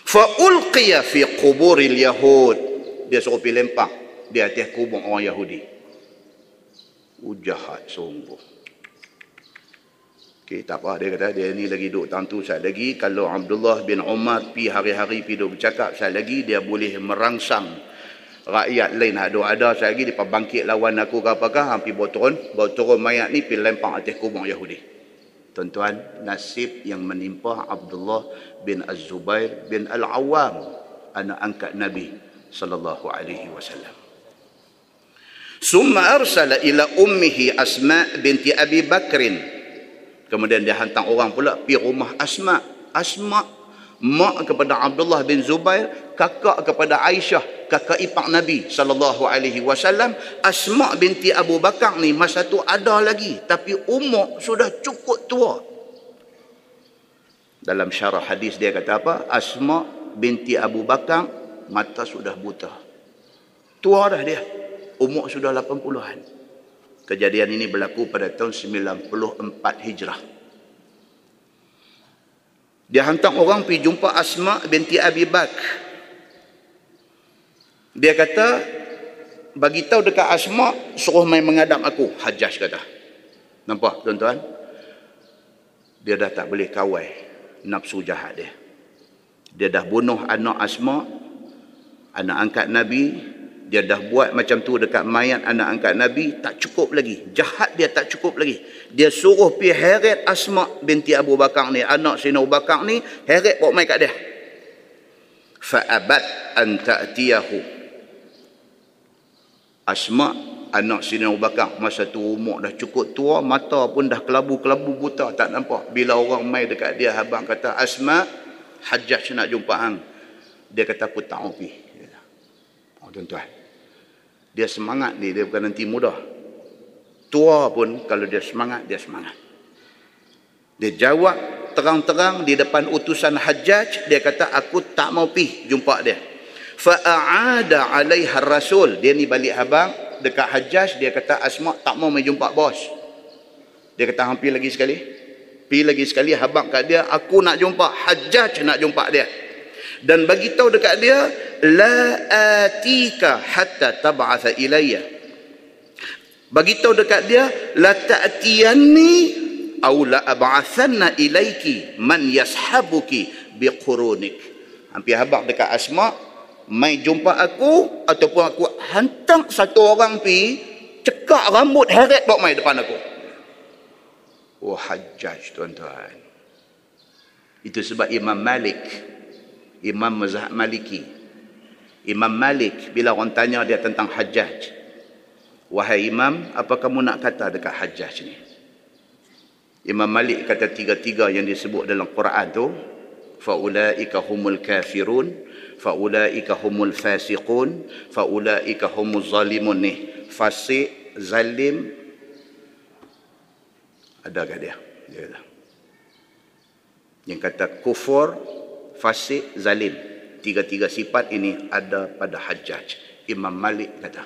Fa ulqiya fi quburil yahud. Dia suruh pi lempar di atas kubur orang Yahudi. Ujahat sungguh. Okay, tak apa. Dia kata dia ni lagi duduk tentu saya lagi. Kalau Abdullah bin Umar pi hari-hari pi duduk bercakap saya lagi dia boleh merangsang rakyat lain. Ada ada saya lagi dia bangkit lawan aku ke apakah hampir bawa turun. Bawa turun mayat ni pi lempar atas kubur Yahudi. Tuan-tuan nasib yang menimpa Abdullah bin Az-Zubair bin Al-Awwam anak angkat Nabi sallallahu alaihi wasallam. Summa arsala ila ummihi Asma binti Abi Bakrin Kemudian dia hantar orang pula pergi rumah Asma. Asma mak kepada Abdullah bin Zubair, kakak kepada Aisyah, kakak ipar Nabi sallallahu alaihi wasallam. Asma binti Abu Bakar ni masa tu ada lagi tapi umur sudah cukup tua. Dalam syarah hadis dia kata apa? Asma binti Abu Bakar mata sudah buta. Tua dah dia. Umur sudah 80-an. Kejadian ini berlaku pada tahun 94 Hijrah. Dia hantar orang pergi jumpa Asma binti Abi Bak. Dia kata, bagi tahu dekat Asma, suruh main mengadap aku. Hajjaj kata. Nampak tuan-tuan? Dia dah tak boleh kawai nafsu jahat dia. Dia dah bunuh anak Asma, anak angkat Nabi, dia dah buat macam tu dekat mayat anak angkat Nabi tak cukup lagi. Jahat dia tak cukup lagi. Dia suruh pi heret Asma binti Abu Bakar ni anak Sina Abu Bakar ni heret bawa mai kat dia. Fa abad an ta'tiyahu. Asma anak Sina Abu Bakar masa tu umur dah cukup tua mata pun dah kelabu-kelabu buta tak nampak. Bila orang mai dekat dia abang kata Asma hajjaj nak jumpa hang. Dia kata aku tak mau pi oh tuan-tuan dia semangat ni, dia bukan nanti mudah. Tua pun kalau dia semangat, dia semangat. Dia jawab terang-terang di depan utusan hajjaj, dia kata aku tak mau pi jumpa dia. Fa'a'ada alaiha rasul. Dia ni balik habang dekat hajjaj, dia kata Asma tak mau mai jumpa bos. Dia kata hampir lagi sekali. Pi lagi sekali habang kat dia, aku nak jumpa hajjaj nak jumpa dia dan bagi tahu dekat dia la atika hatta tab'atha ilayya. Bagi tahu dekat dia la ta'tiyanni aw la ab'athanna ilayki man yashabuki biqurunik. Hampir habaq dekat asma mai jumpa aku ataupun aku hantar satu orang pi cekak rambut heret bawa mai depan aku. Oh hajjaj tuan-tuan. Itu sebab Imam Malik Imam Mazhab Maliki. Imam Malik bila orang tanya dia tentang Hajjaj. Wahai Imam, apa kamu nak kata dekat Hajjaj ni? Imam Malik kata tiga-tiga yang disebut dalam Quran tu, faulaika humul kafirun, faulaika humul fasiqun, faulaika humul zalimun ni. Fasik, zalim ada ke dia? Dia kata. Yang kata kufur, fasik, zalim. Tiga-tiga sifat ini ada pada hajjaj. Imam Malik kata.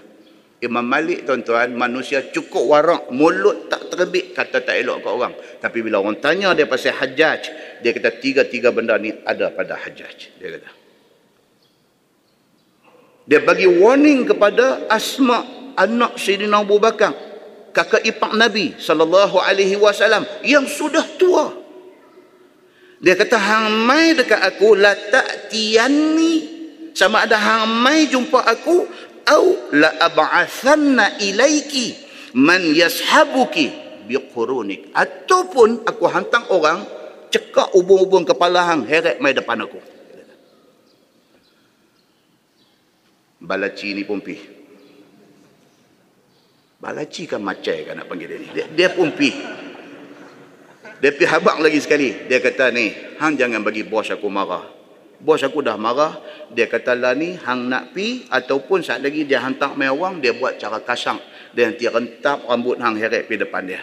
Imam Malik tuan-tuan, manusia cukup warak, mulut tak terbit, kata tak elok ke orang. Tapi bila orang tanya dia pasal hajjaj, dia kata tiga-tiga benda ni ada pada hajjaj. Dia kata. Dia bagi warning kepada Asma anak Sayyidina Abu Bakar, kakak ipar Nabi sallallahu alaihi wasallam yang sudah tua. Dia kata hang mai dekat aku la ta'tiyanni sama ada hang mai jumpa aku au la ab'athanna ilaiki man yashabuki biqurunik ataupun aku hantar orang cekak ubung-ubung kepala hang heret mai depan aku. Balaci ni pun pi. Balaci kan macai kan nak panggil dia ni. Dia, dia pun pi. Dia pergi habak lagi sekali. Dia kata ni, hang jangan bagi bos aku marah. Bos aku dah marah. Dia kata lah ni, hang nak pi ataupun saat lagi dia hantar main orang, dia buat cara kasang. Dia nanti rentap rambut hang heret pergi depan dia.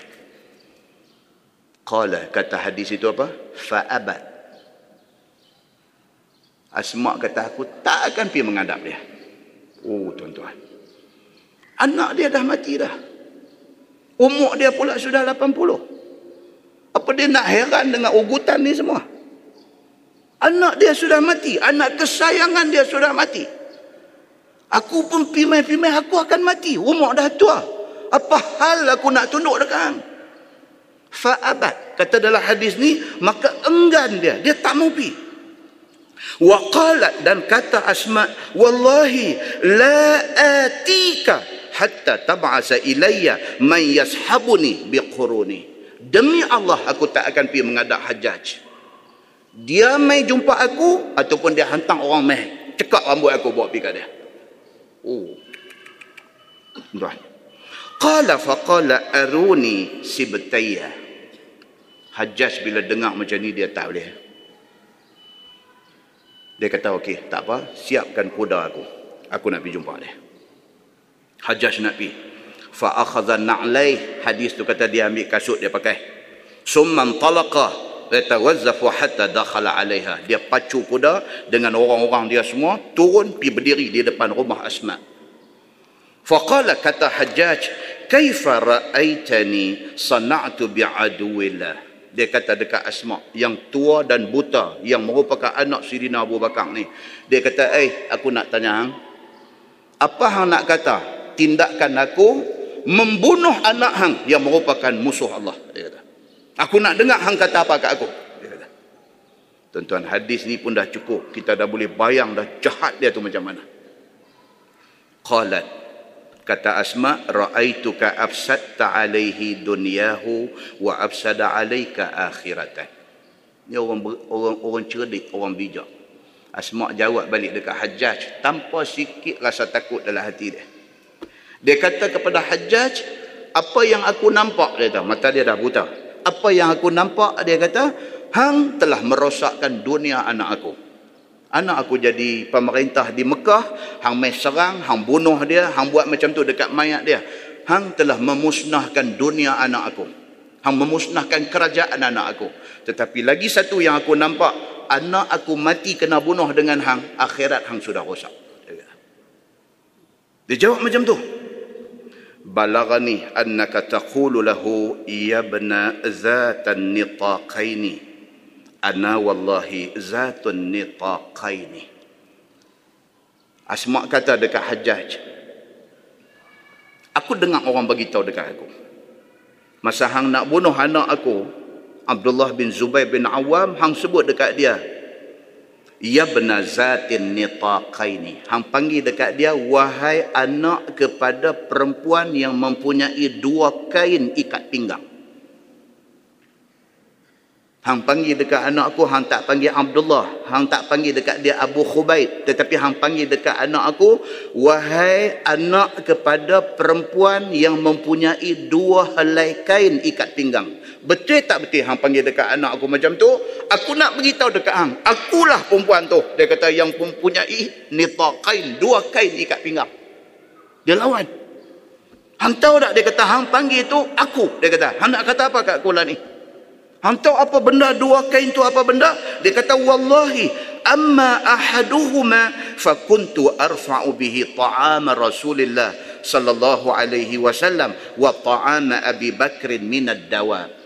Qala, kata hadis itu apa? Fa'abad. Asma kata aku tak akan pergi menghadap dia. Oh tuan-tuan. Anak dia dah mati dah. Umur dia pula sudah 80. Apa dia nak heran dengan ugutan ni semua? Anak dia sudah mati. Anak kesayangan dia sudah mati. Aku pun pimai-pimai aku akan mati. Umur dah tua. Apa hal aku nak tunduk dekat hang? Fa'abat. Kata dalam hadis ni, maka enggan dia. Dia tak mau pi. Waqalat dan kata Asma, Wallahi la atika hatta tab'asa ilayya man yashabuni biquruni demi Allah aku tak akan pergi mengadap hajaj dia mai jumpa aku ataupun dia hantar orang mai cekak rambut aku bawa pergi kat dia. Oh. Tuan qala faqala aruni sibtayya hajaj bila dengar macam ni dia tak boleh. Dia kata okey tak apa. Siapkan kuda aku. Aku nak pergi jumpa dia. Hajaj nak pergi fa akhadha na'lai hadis tu kata dia ambil kasut dia pakai. Summan talaqa yatawazzafu hatta dakhala alaiha. Dia pacu kuda dengan orang-orang dia semua turun pi berdiri di depan rumah asma. Faqala kata hajjaj kaifa ra'aitani sana'tu bi'aduwillah? Dia kata dekat Asma yang tua dan buta yang merupakan anak Sidina Abu Bakar ni. Dia kata eh aku nak tanya hang apa hang nak kata? Tindakan aku membunuh anak hang yang merupakan musuh Allah. Dia kata aku nak dengar hang kata apa kat aku. Dia kata tuan-tuan hadis ni pun dah cukup. Kita dah boleh bayang dah jahat dia tu macam mana. Qalat kata asma raaituka afsadta alaihi dunyahu wa afsada alaika akhiratan. Ni orang orang orang cerdik orang bijak. Asma jawab balik dekat hajjaj tanpa sikit rasa takut dalam hati dia dia kata kepada hajjaj apa yang aku nampak dia kata mata dia dah buta apa yang aku nampak dia kata hang telah merosakkan dunia anak aku anak aku jadi pemerintah di Mekah, hang mai serang, hang bunuh dia, hang buat macam tu dekat mayat dia. Hang telah memusnahkan dunia anak aku. Hang memusnahkan kerajaan anak aku. Tetapi lagi satu yang aku nampak, anak aku mati kena bunuh dengan hang, akhirat hang sudah rosak. Dia jawab macam tu. Balagani annaka taqulu lahu ya ibna zatan nitaqaini ana wallahi zatun nitaqaini asma kata dekat hajjaj. Aku dengar orang bagi tahu dekat aku. Masa hang nak bunuh anak aku Abdullah bin Zubair bin Awam hang sebut dekat dia ya bena zatin nitaqaini hang panggil dekat dia wahai anak kepada perempuan yang mempunyai dua kain ikat pinggang Hang panggil dekat anak aku, hang tak panggil Abdullah. Hang tak panggil dekat dia Abu Khubaid. Tetapi hang panggil dekat anak aku, wahai anak kepada perempuan yang mempunyai dua helai kain ikat pinggang. Betul tak betul hang panggil dekat anak aku macam tu? Aku nak beritahu dekat hang. Akulah perempuan tu. Dia kata yang mempunyai nita kain, dua kain ikat pinggang. Dia lawan. Hang tahu tak dia kata hang panggil tu aku. Dia kata, hang nak kata apa kat aku lah ni? Hang tahu apa benda dua kain tu apa benda? Dia kata wallahi amma ahaduhuma fa kuntu arfa'u bihi ta'ama Rasulillah sallallahu alaihi wasallam wa ta'ama Abi Bakr min ad-dawa.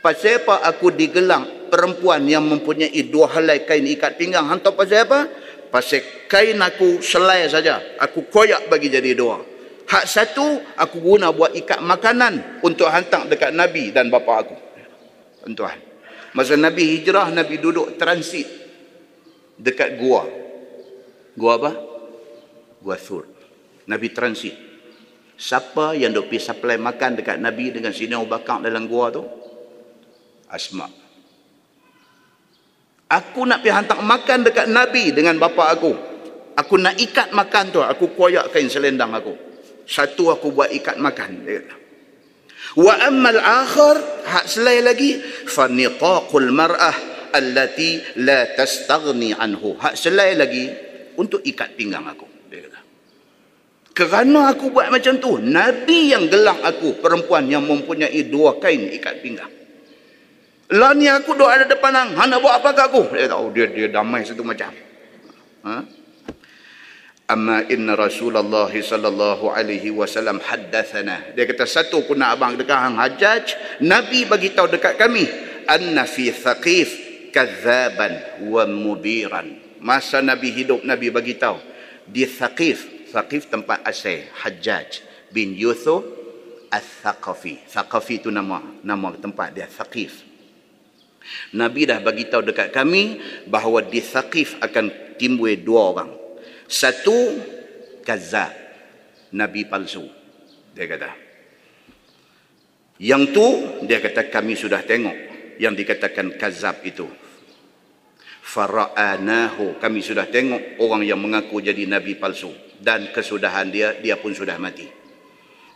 Pasal apa aku digelang perempuan yang mempunyai dua helai kain ikat pinggang? Hang tahu pasal apa? Pasal kain aku selai saja. Aku koyak bagi jadi dua. Hak satu aku guna buat ikat makanan untuk hantar dekat Nabi dan bapa aku tuan-tuan. Masa Nabi hijrah, Nabi duduk transit dekat gua. Gua apa? Gua Thur. Nabi transit. Siapa yang duk pergi supply makan dekat Nabi dengan sini Abu Bakar dalam gua tu? Asma. Aku nak pergi hantar makan dekat Nabi dengan bapa aku. Aku nak ikat makan tu. Aku koyak kain selendang aku. Satu aku buat ikat makan. Dia kata wa ammal akhar hak selain lagi fa niqaqul mar'ah allati la tastaghni anhu hak selain lagi untuk ikat pinggang aku dia kata kerana aku buat macam tu nabi yang gelang aku perempuan yang mempunyai dua kain ikat pinggang lah ni aku duduk ada depan hang. Hang nak buat apa kat aku? Dia tahu dia dia damai satu macam. Ha? Amma inna rasulullah sallallahu alaihi wasallam haddathana. Dia kata satu pun nak abang dekat hang hajjaj nabi bagi tahu dekat kami anna fi thaqif kadzaban wa mudiran masa nabi hidup nabi bagi tahu di thaqif. Thaqif tempat asal hajjaj bin yusuf al-thaqafi. Thaqafi itu nama nama tempat dia thaqif nabi dah bagi tahu dekat kami bahawa di thaqif akan timbul dua orang. Satu kazab nabi palsu. Dia kata. Yang tu dia kata kami sudah tengok yang dikatakan kazab itu. Fara'anahu. Kami sudah tengok orang yang mengaku jadi nabi palsu. Dan kesudahan dia dia pun sudah mati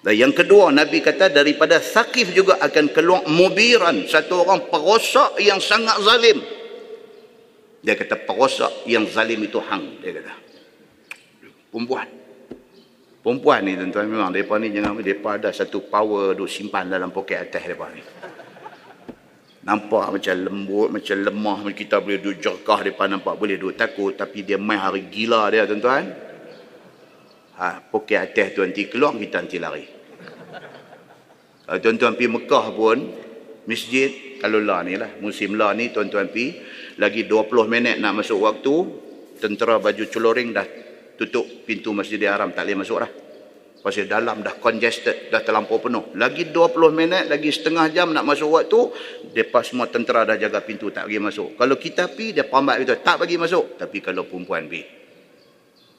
dan yang kedua nabi kata daripada sakif juga akan keluar mubiran satu orang perosak yang sangat zalim dia kata perosak yang zalim itu hang dia kata perempuan. Perempuan ni tuan-tuan memang depa ni jangan depa ada satu power duk simpan dalam poket atas depa ni. Nampak macam lembut, macam lemah kita boleh duduk jerkah depa nampak boleh duduk takut tapi dia main hari gila dia tuan-tuan. Ha, poket atas tu nanti keluar kita nanti lari. Kalau tuan-tuan pergi Mekah pun masjid kalau lah ni lah musim lah ni tuan-tuan pergi lagi 20 minit nak masuk waktu tentera baju celoring dah tutup pintu Masjidil Haram tak boleh masuk dah. Pasal dalam dah congested, dah terlampau penuh. Lagi 20 minit, lagi setengah jam nak masuk waktu, depa semua tentera dah jaga pintu tak bagi masuk. Kalau kita pi dia pambat itu tak bagi masuk. Tapi kalau perempuan pi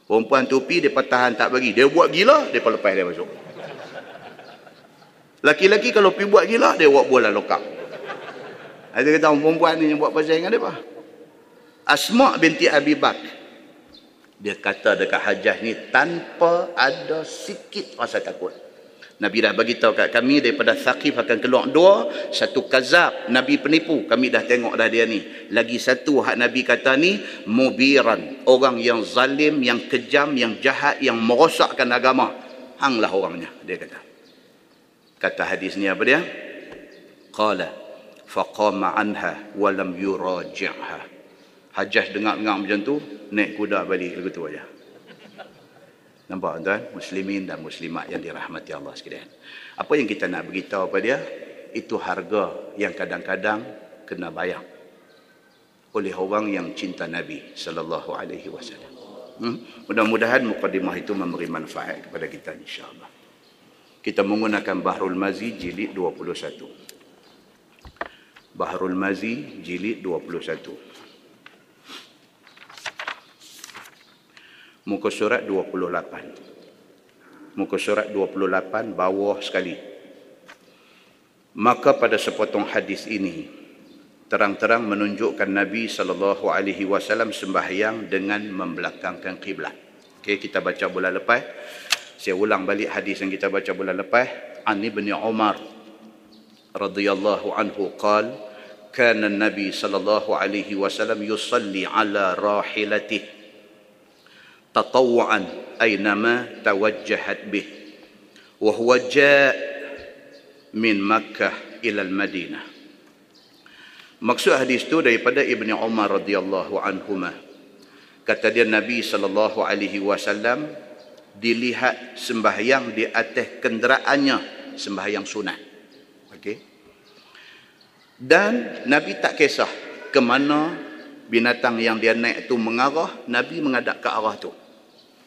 Perempuan topi, dia tahan tak bagi. Dia buat gila, dia lepas dia masuk. Laki-laki kalau pergi buat gila, dia buat bola lokap. Ada kata perempuan ni yang buat pasal dengan dia? Asma' binti Abi Bak. Dia kata dekat hajah ni tanpa ada sikit rasa takut. Nabi dah bagi tahu kat kami daripada Thaqif akan keluar dua, satu kazab, Nabi penipu. Kami dah tengok dah dia ni. Lagi satu hak Nabi kata ni mubiran, orang yang zalim, yang kejam, yang jahat, yang merosakkan agama. Hanglah orangnya, dia kata. Kata hadis ni apa dia? Qala faqama anha wa lam yuraji'ha. Hajah dengar-dengar macam tu, naik kuda balik lagu tu aja. Nampak tuan? Muslimin dan muslimat yang dirahmati Allah sekalian. Apa yang kita nak beritahu pada dia? Itu harga yang kadang-kadang kena bayar oleh orang yang cinta Nabi sallallahu alaihi wasallam. Hmm? Mudah-mudahan mukadimah itu memberi manfaat kepada kita insya-Allah. Kita menggunakan Bahrul Mazi jilid 21. Bahrul Mazi jilid 21. Muka surat 28 muka surat 28 bawah sekali maka pada sepotong hadis ini terang-terang menunjukkan Nabi sallallahu alaihi wasallam sembahyang dengan membelakangkan kiblat. Okey kita baca bulan lepas. Saya ulang balik hadis yang kita baca bulan lepas. An Ibn Umar radhiyallahu anhu qala kana Nabi sallallahu alaihi wasallam yusalli ala rahilatihi تطوعا أينما توجهت به وهو جاء من مكة إلى المدينة Maksud hadis itu daripada Ibni Umar radhiyallahu anhuma. Kata dia Nabi sallallahu alaihi wasallam dilihat sembahyang di atas kenderaannya sembahyang sunat. Okey. Dan Nabi tak kisah ke mana binatang yang dia naik tu mengarah, Nabi menghadap ke arah tu.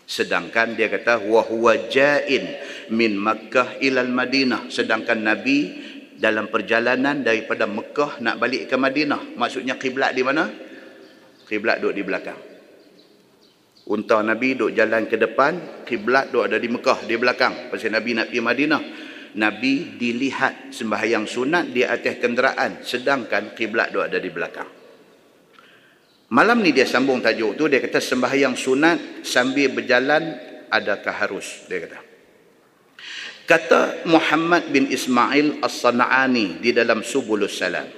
Sedangkan dia kata wa huwa ja'in min Makkah ilal Madinah. Sedangkan Nabi dalam perjalanan daripada Mekah nak balik ke Madinah. Maksudnya kiblat di mana? Kiblat duduk di belakang. Unta Nabi duduk jalan ke depan, kiblat duduk ada di Mekah di belakang. Pasal Nabi nak pergi Madinah. Nabi dilihat sembahyang sunat di atas kenderaan sedangkan kiblat duduk ada di belakang. Malam ni dia sambung tajuk tu dia kata sembahyang sunat sambil berjalan adakah harus dia kata. Kata Muhammad bin Ismail As-Sana'ani di dalam Subulus Salam.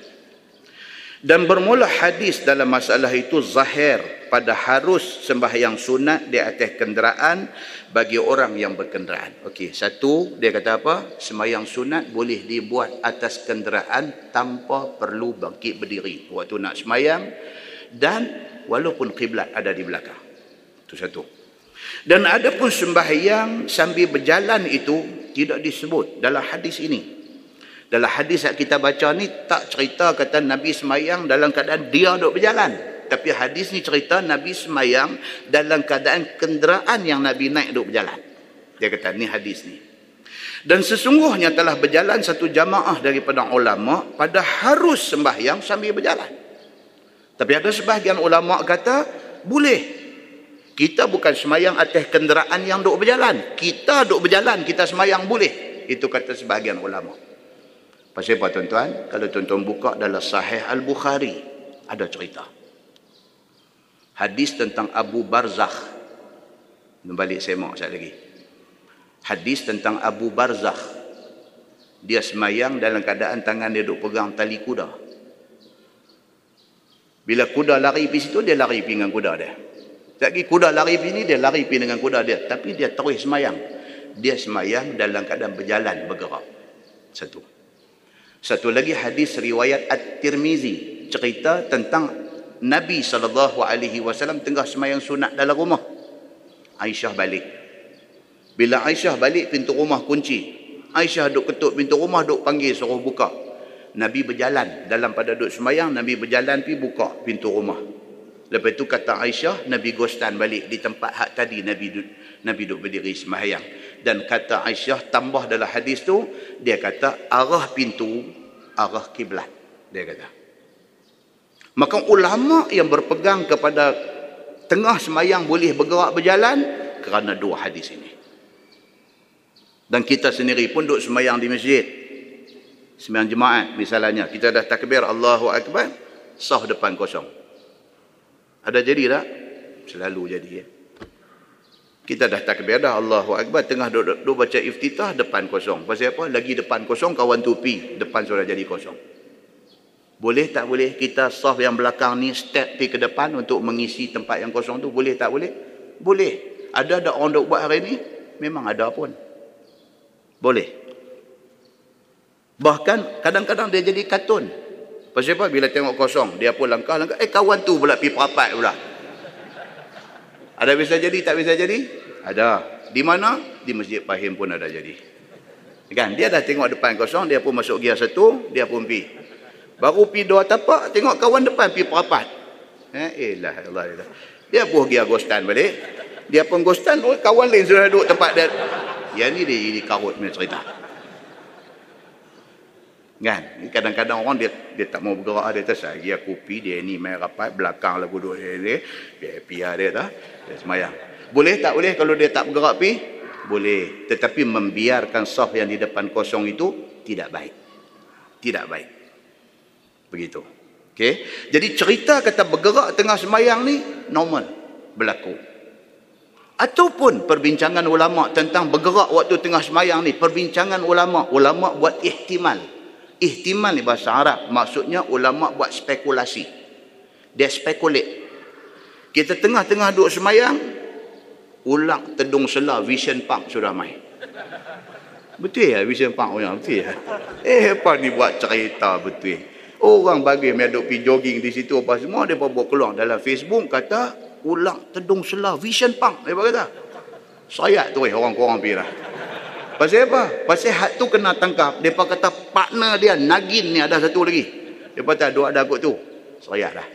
Dan bermula hadis dalam masalah itu zahir pada harus sembahyang sunat di atas kenderaan bagi orang yang berkenderaan. Okey, satu dia kata apa? Sembahyang sunat boleh dibuat atas kenderaan tanpa perlu bangkit berdiri. Waktu nak sembahyang dan walaupun kiblat ada di belakang. Itu satu. Dan ada pun sembahyang sambil berjalan itu tidak disebut dalam hadis ini. Dalam hadis yang kita baca ni tak cerita kata Nabi semayang dalam keadaan dia duduk berjalan. Tapi hadis ni cerita Nabi semayang dalam keadaan kenderaan yang Nabi naik duduk berjalan. Dia kata ni hadis ni. Dan sesungguhnya telah berjalan satu jamaah daripada ulama pada harus sembahyang sambil berjalan. Tapi ada sebahagian ulama kata boleh. Kita bukan semayang atas kenderaan yang duk berjalan. Kita duk berjalan, kita semayang boleh. Itu kata sebahagian ulama. Pasal apa tuan-tuan? Kalau tuan-tuan buka dalam sahih Al-Bukhari, ada cerita. Hadis tentang Abu Barzakh. Balik semak sekali lagi. Hadis tentang Abu Barzakh. Dia semayang dalam keadaan tangan dia duk pegang tali kuda. Bila kuda lari pergi situ, dia lari pergi dengan kuda dia. Lagi kuda lari pergi ni, dia lari pergi dengan kuda dia. Tapi dia terus semayang. Dia semayang dalam keadaan berjalan, bergerak. Satu. Satu lagi hadis riwayat At-Tirmizi. Cerita tentang Nabi SAW tengah semayang sunat dalam rumah. Aisyah balik. Bila Aisyah balik, pintu rumah kunci. Aisyah duduk ketuk pintu rumah, duduk panggil suruh buka. Nabi berjalan dalam pada duduk semayang Nabi berjalan pi buka pintu rumah lepas itu kata Aisyah Nabi gostan balik di tempat hak tadi Nabi duduk, Nabi duduk berdiri semayang dan kata Aisyah tambah dalam hadis tu dia kata arah pintu arah kiblat dia kata maka ulama yang berpegang kepada tengah semayang boleh bergerak berjalan kerana dua hadis ini. Dan kita sendiri pun duduk semayang di masjid. Semayang jemaat misalnya. Kita dah takbir Allahu Akbar. Sah depan kosong. Ada jadi tak? Selalu jadi ya. Kita dah takbir dah Allahu Akbar. Tengah duduk, duduk baca iftitah depan kosong. Pasal apa? Lagi depan kosong kawan tupi. Depan sudah jadi kosong. Boleh tak boleh kita soft yang belakang ni step pergi ke depan untuk mengisi tempat yang kosong tu? Boleh tak boleh? Boleh. Ada ada orang duk buat hari ni? Memang ada pun. Boleh. Bahkan kadang-kadang dia jadi katun. Pasal apa? Bila tengok kosong, dia pun langkah-langkah. Eh kawan tu pula pergi perapat pula. Ada bisa jadi, tak bisa jadi? Ada. Di mana? Di Masjid Pahim pun ada jadi. Kan? Dia dah tengok depan kosong, dia pun masuk gear satu, dia pun pergi. Baru pergi dua tapak, tengok kawan depan pergi perapat. Eh, elah, Allah, elah. Dia pun pergi agostan balik. Dia pun agostan, oh, kawan lain sudah duduk tempat dia. Yang ni dia, dia karut punya cerita. Kan? Kadang-kadang orang dia dia tak mau bergerak dia tak saya aku pi dia ni main rapat belakang lagu duduk dia dia dia pia dia dah dia semayang. Boleh tak boleh kalau dia tak bergerak pi? Boleh. Tetapi membiarkan saf yang di depan kosong itu tidak baik. Tidak baik. Begitu. Okey. Jadi cerita kata bergerak tengah semayang ni normal berlaku. Ataupun perbincangan ulama tentang bergerak waktu tengah semayang ni, perbincangan ulama, ulama buat ihtimal. Ihtimal ni bahasa Arab, maksudnya ulama buat spekulasi. Dia spekulate. Kita tengah-tengah duduk semayang, ulak tedung selah vision pump sudah main. Betul ya vision pump orang betul ya. Eh apa ni buat cerita betul. Orang bagi mai duk pergi jogging di situ apa semua dia buat keluar dalam Facebook kata ulang tedung selah vision punk dia kata. Sayat tu eh orang korang pergi dah. Pasal apa? Pasal hat tu kena tangkap. Depa kata partner dia Nagin ni ada satu lagi. Depa kata dua ada kot tu. Sayat dah.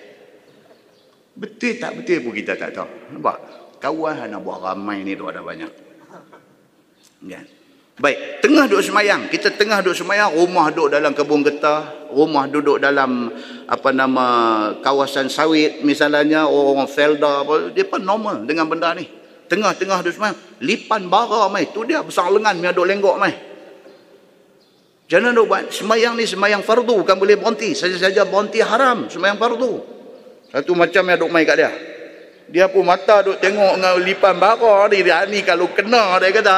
Betul tak betul pun kita tak tahu. Nampak? Kawan nak buat ramai ni tu ada banyak. Kan? Baik, tengah duduk semayang. Kita tengah duduk semayang, rumah duduk dalam kebun getah, rumah duduk dalam apa nama kawasan sawit misalnya, orang felda apa, pun normal dengan benda ni. Tengah-tengah duduk semayang, lipan bara mai, tu dia besar lengan dia duduk lenggok mai. Jangan duduk buat semayang ni semayang fardu, bukan boleh berhenti. Saja-saja berhenti haram, semayang fardu. Satu macam yang duduk mai kat dia. Dia pun mata duduk tengok dengan lipan bara ni, dia ni kalau kena dia kata,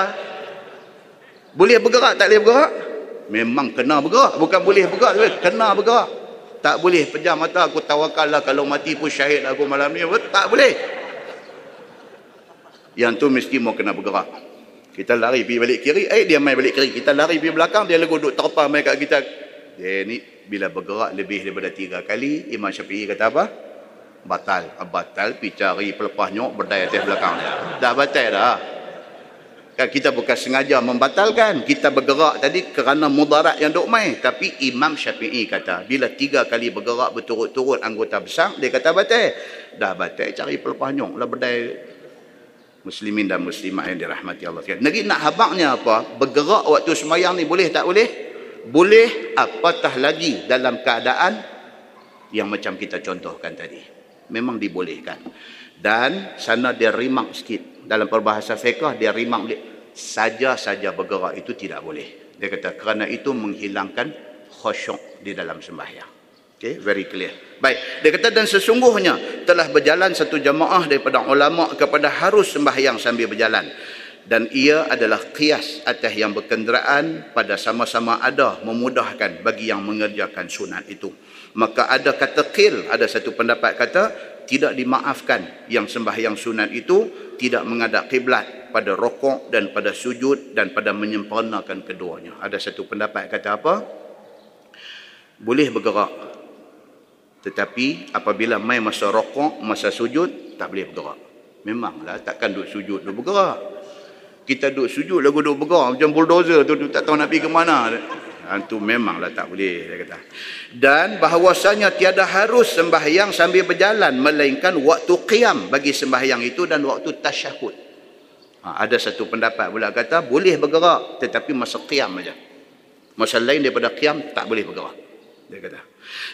boleh bergerak tak boleh bergerak? Memang kena bergerak. Bukan boleh bergerak, kena bergerak. Tak boleh pejam mata aku tawakal lah kalau mati pun syahid aku malam ni. Tak boleh. Yang tu mesti mau kena bergerak. Kita lari pergi balik kiri, eh dia main balik kiri. Kita lari pergi belakang, dia lagu duduk terpah main kat kita. Dia ni bila bergerak lebih daripada tiga kali, Imam Syafi'i kata apa? Batal. Batal, pergi cari pelepah nyok berdaya atas belakang. Dah batal dah. Kan kita bukan sengaja membatalkan. Kita bergerak tadi kerana mudarat yang duk main. Tapi Imam Syafi'i kata, bila tiga kali bergerak berturut-turut anggota besar, dia kata batal. Dah batal, cari pelepah nyong. Lah berdaya muslimin dan muslimah yang dirahmati Allah. Negeri nak habaknya apa? Bergerak waktu semayang ni boleh tak boleh? Boleh apatah lagi dalam keadaan yang macam kita contohkan tadi. Memang dibolehkan. Dan sana dia rimak sikit dalam perbahasa fiqah dia rimak dia saja-saja bergerak itu tidak boleh. Dia kata kerana itu menghilangkan khusyuk di dalam sembahyang. Okay, very clear. Baik, dia kata dan sesungguhnya telah berjalan satu jamaah daripada ulama kepada harus sembahyang sambil berjalan. Dan ia adalah qiyas atas yang berkenderaan pada sama-sama ada memudahkan bagi yang mengerjakan sunat itu. Maka ada kata qil, ada satu pendapat kata tidak dimaafkan yang sembahyang sunat itu tidak menghadap kiblat pada rokok dan pada sujud dan pada menyempurnakan keduanya. Ada satu pendapat kata apa? Boleh bergerak. Tetapi apabila main masa rokok, masa sujud, tak boleh bergerak. Memanglah takkan duduk sujud, duduk bergerak. Kita duduk sujud, lagu duduk bergerak. Macam bulldozer tu, tak tahu nak pergi ke mana. Itu memanglah tak boleh, dia kata. Dan bahawasanya tiada harus sembahyang sambil berjalan, melainkan waktu qiyam bagi sembahyang itu dan waktu tasyahud. Ha, ada satu pendapat pula kata, boleh bergerak, tetapi masa qiyam saja. Masa lain daripada qiyam, tak boleh bergerak. Dia kata.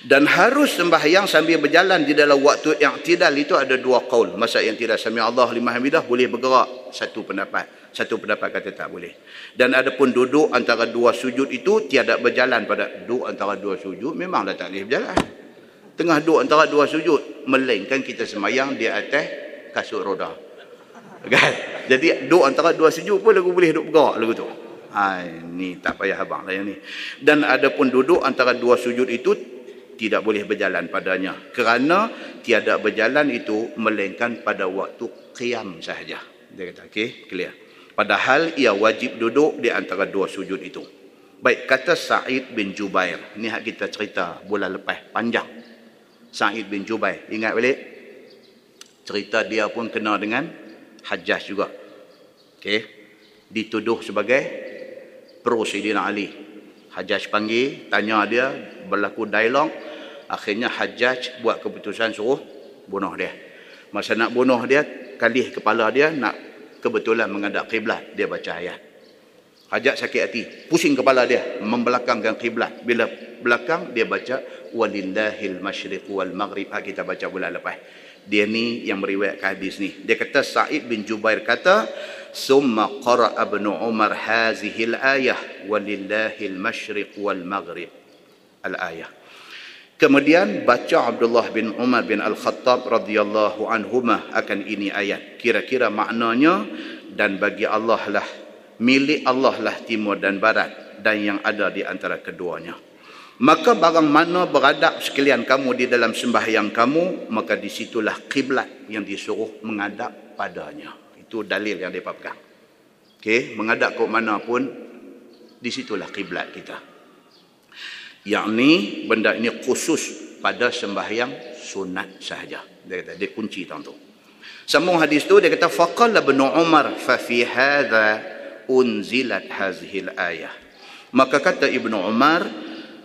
Dan harus sembahyang sambil berjalan di dalam waktu tidak itu ada dua qaul. Masa yang tidak sami Allah lima hamidah boleh bergerak satu pendapat. Satu pendapat kata tak boleh. Dan ada pun duduk antara dua sujud itu tiada berjalan pada duduk antara dua sujud memanglah tak boleh berjalan. Tengah duduk antara dua sujud melainkan kita sembahyang di atas kasut roda. Kan? Jadi duduk antara dua sujud pun lagu boleh duduk bergerak lagu tu. Ha, ni tak payah abang lah yang ni. Dan ada pun duduk antara dua sujud itu tidak boleh berjalan padanya. Kerana tiada berjalan itu melainkan pada waktu qiyam sahaja. Dia kata, okey, clear. Padahal ia wajib duduk di antara dua sujud itu. Baik, kata Sa'id bin Jubair. Ini hak kita cerita bulan lepas, panjang. Sa'id bin Jubair. Ingat balik? Cerita dia pun kena dengan Hajjaj juga. Okey. Dituduh sebagai pro Sayyidina Ali. Hajjaj panggil, tanya dia, berlaku dialog. Akhirnya Hajjaj buat keputusan suruh bunuh dia. Masa nak bunuh dia, kalih kepala dia nak kebetulan menghadap kiblat dia baca ayat. Hajjaj sakit hati, pusing kepala dia membelakangkan kiblat. Bila belakang dia baca walillahil masyriq wal maghrib. Ha, kita baca bulan lepas. Dia ni yang meriwayatkan hadis ni. Dia kata Sa'id bin Jubair kata summa qara'a ibn Umar hazihil ayah walillahil masyriq wal maghrib. Al ayah. Kemudian baca Abdullah bin Umar bin Al-Khattab radhiyallahu anhuma akan ini ayat. Kira-kira maknanya dan bagi Allah lah milik Allah lah timur dan barat dan yang ada di antara keduanya. Maka barang mana beradab sekalian kamu di dalam sembahyang kamu, maka disitulah kiblat yang disuruh menghadap padanya. Itu dalil yang mereka pegang. Okey, menghadap ke mana pun, di situlah kiblat kita yakni benda ini khusus pada sembahyang sunat sahaja. Dia kata dia kunci tentu sambung hadis tu dia kata faqala ibn umar fa fi hadha unzilat hadhihi ayah. Maka kata ibn umar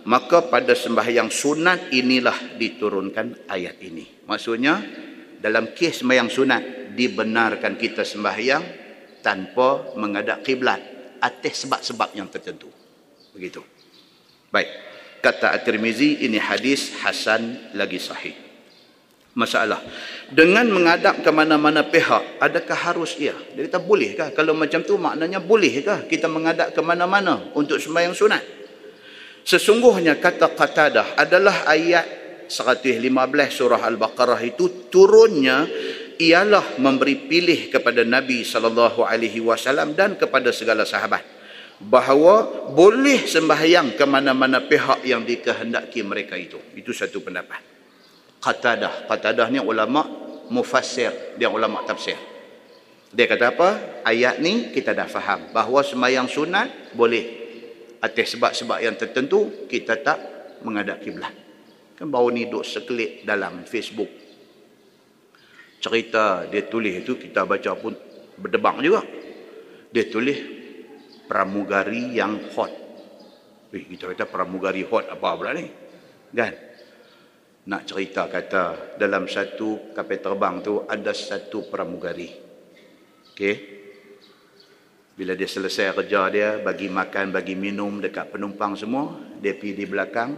maka pada sembahyang sunat inilah diturunkan ayat ini. Maksudnya dalam kes sembahyang sunat dibenarkan kita sembahyang tanpa mengadap kiblat atas sebab-sebab yang tertentu. Begitu. Baik. Kata At-Tirmizi ini hadis hasan lagi sahih. Masalah. Dengan menghadap ke mana-mana pihak, adakah harus ia? Dia kata bolehkah? Kalau macam tu maknanya bolehkah kita menghadap ke mana-mana untuk sembahyang sunat? Sesungguhnya kata Qatadah adalah ayat 115 surah Al-Baqarah itu turunnya ialah memberi pilih kepada Nabi sallallahu alaihi wasallam dan kepada segala sahabat bahawa boleh sembahyang ke mana-mana pihak yang dikehendaki mereka itu. Itu satu pendapat. Qatadah, Qatadah ni ulama mufassir, dia ulama tafsir. Dia kata apa? Ayat ni kita dah faham bahawa sembahyang sunat boleh atas sebab-sebab yang tertentu kita tak menghadap kiblat. Kan baru ni duk sekelip dalam Facebook cerita dia tulis itu kita baca pun berdebang juga. Dia tulis pramugari yang hot. Eh, kita kata pramugari hot apa pula ni? Kan? Nak cerita kata dalam satu kapal terbang tu ada satu pramugari. Okey. Bila dia selesai kerja dia, bagi makan, bagi minum dekat penumpang semua, dia pergi di belakang,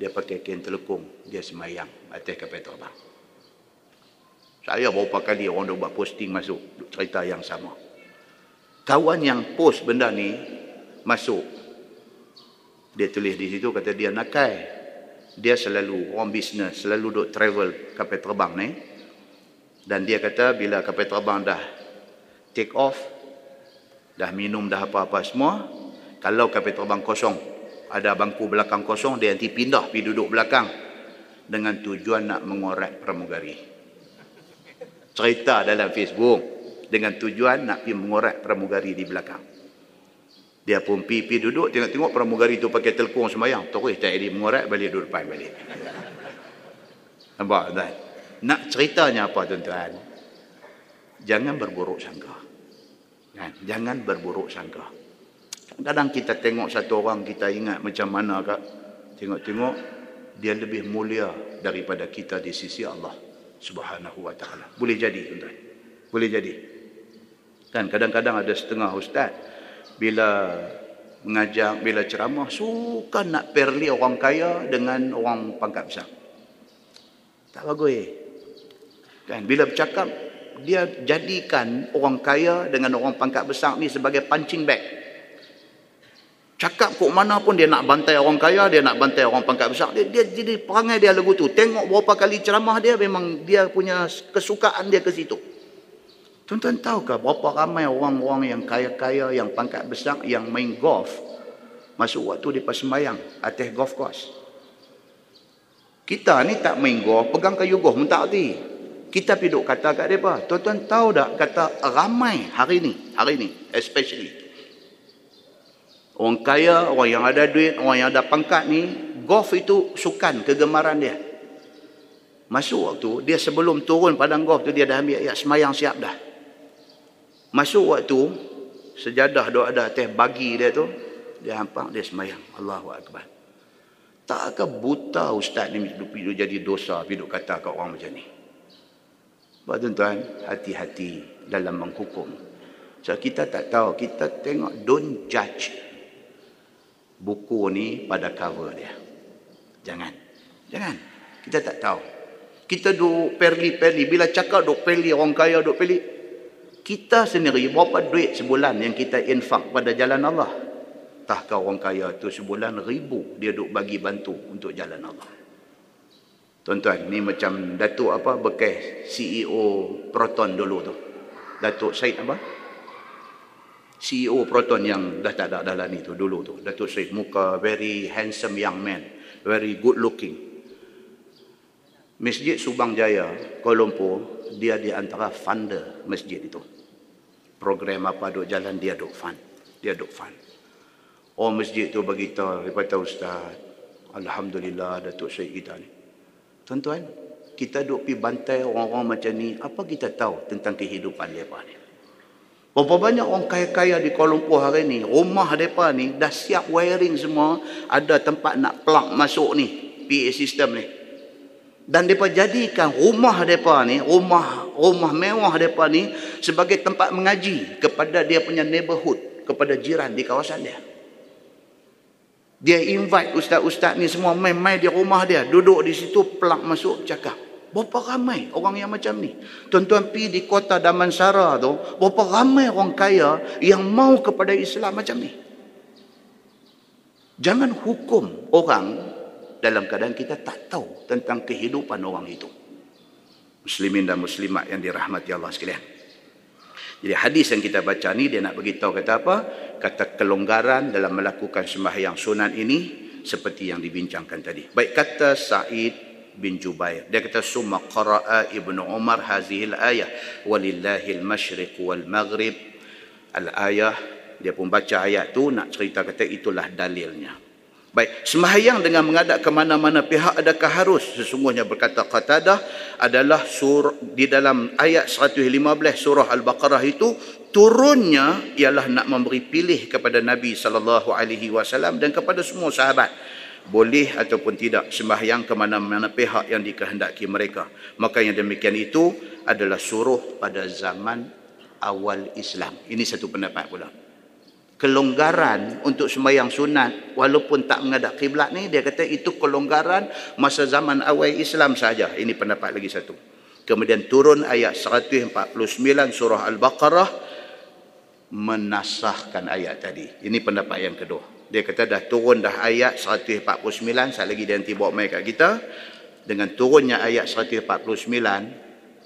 dia pakai kain telekung, dia semayang atas kapal terbang. Saya berapa kali orang dah buat posting masuk cerita yang sama. Kawan yang post benda ni masuk. Dia tulis di situ kata dia nakai. Dia selalu orang bisnes, selalu duk travel kapal terbang ni. Dan dia kata bila kapal terbang dah take off, dah minum dah apa-apa semua, kalau kapal terbang kosong, ada bangku belakang kosong, dia nanti pindah pergi duduk belakang dengan tujuan nak mengorek pramugari cerita dalam Facebook dengan tujuan nak pergi mengorak pramugari di belakang. Dia pun pergi duduk tengok-tengok pramugari tu pakai telkung sembahyang. Terus tak jadi mengorak balik duduk depan balik. Nampak tuan? Nak ceritanya apa tuan-tuan? Jangan berburuk sangka. Kan? Jangan berburuk sangka. Kadang kita tengok satu orang kita ingat macam mana kak. Tengok-tengok dia lebih mulia daripada kita di sisi Allah subhanahu wa ta'ala. Boleh jadi tuan-tuan. Boleh jadi. Kan kadang-kadang ada setengah ustaz bila mengajar bila ceramah suka nak perli orang kaya dengan orang pangkat besar. Tak bagus. Kan bila bercakap dia jadikan orang kaya dengan orang pangkat besar ni sebagai punching bag. Cakap kok mana pun dia nak bantai orang kaya, dia nak bantai orang pangkat besar. Dia, dia jadi perangai dia lagu tu. Tengok berapa kali ceramah dia memang dia punya kesukaan dia ke situ. Tuan-tuan tahukah berapa ramai orang-orang yang kaya-kaya, yang pangkat besar, yang main golf masuk waktu di sembahyang atas golf course. Kita ni tak main golf, pegang kayu golf pun tak. Kita pergi kata kat mereka. Tuan-tuan tahu tak kata ramai hari ni, hari ni especially. Orang kaya, orang yang ada duit, orang yang ada pangkat ni, golf itu sukan, kegemaran dia. Masuk waktu, dia sebelum turun padang golf tu, dia dah ambil ayat semayang siap dah. Masuk waktu sejadah doa ada teh bagi dia tu dia hampak dia semayang Allahu akbar. Takkah buta ustaz ni hidup jadi dosa hidup kata kat orang macam ni. Baik tuan-tuan, hati-hati dalam menghukum. So kita tak tahu, kita tengok don't judge buku ni pada cover dia. Jangan. Jangan. Kita tak tahu. Kita duk perli-perli bila cakap duk perli orang kaya duk perli kita sendiri berapa duit sebulan yang kita infak pada jalan Allah? Tahkah orang kaya tu sebulan ribu dia duk bagi bantu untuk jalan Allah. Tuan-tuan ni macam Datuk apa bekas CEO Proton dulu tu. Datuk Syed apa? CEO Proton yang dah tak ada dalam ni tu dulu tu. Datuk Syed muka very handsome young man very good looking. Masjid Subang Jaya Kuala Lumpur dia di antara funder masjid itu program apa duk jalan dia duk fund. Dia duk fund. Oh masjid tu bagi tahu kata ustaz alhamdulillah datuk syekh kita ni. Tuan-tuan kita duk pi bantai orang-orang macam ni apa kita tahu tentang kehidupan mereka ni? Berapa banyak orang kaya-kaya di Kuala Lumpur hari ni, rumah mereka ni dah siap wiring semua, ada tempat nak plug masuk ni, PA system ni. Dan mereka jadikan rumah mereka ni, rumah rumah mewah mereka ni sebagai tempat mengaji kepada dia punya neighborhood, kepada jiran di kawasan dia. Dia invite ustaz-ustaz ni semua main-main di rumah dia, duduk di situ, pelak masuk, cakap. Berapa ramai orang yang macam ni? Tuan-tuan pergi di kota Damansara tu, berapa ramai orang kaya yang mau kepada Islam macam ni? Jangan hukum orang dalam keadaan kita tak tahu tentang kehidupan orang itu. Muslimin dan muslimat yang dirahmati Allah sekalian. Jadi hadis yang kita baca ni dia nak beritahu kata apa? Kata kelonggaran dalam melakukan sembahyang sunat ini seperti yang dibincangkan tadi. Baik kata Sa'id bin Jubair. Dia kata summa qara'a Ibnu Umar hazihil ayah walillahil masyriq wal maghrib. Al-ayah dia pun baca ayat tu nak cerita kata itulah dalilnya. Baik, sembahyang dengan mengadap ke mana-mana pihak adakah harus? Sesungguhnya berkata Qatadah adalah sur di dalam ayat 115 surah Al-Baqarah itu turunnya ialah nak memberi pilih kepada Nabi sallallahu alaihi wasallam dan kepada semua sahabat boleh ataupun tidak sembahyang ke mana-mana pihak yang dikehendaki mereka. Maka yang demikian itu adalah suruh pada zaman awal Islam. Ini satu pendapat pula kelonggaran untuk sembahyang sunat walaupun tak menghadap kiblat ni dia kata itu kelonggaran masa zaman awal Islam saja. Ini pendapat lagi satu. Kemudian turun ayat 149 surah al-baqarah menasahkan ayat tadi. Ini pendapat yang kedua. Dia kata dah turun dah ayat 149 sekali lagi dia nanti bawa mai kat kita. Dengan turunnya ayat 149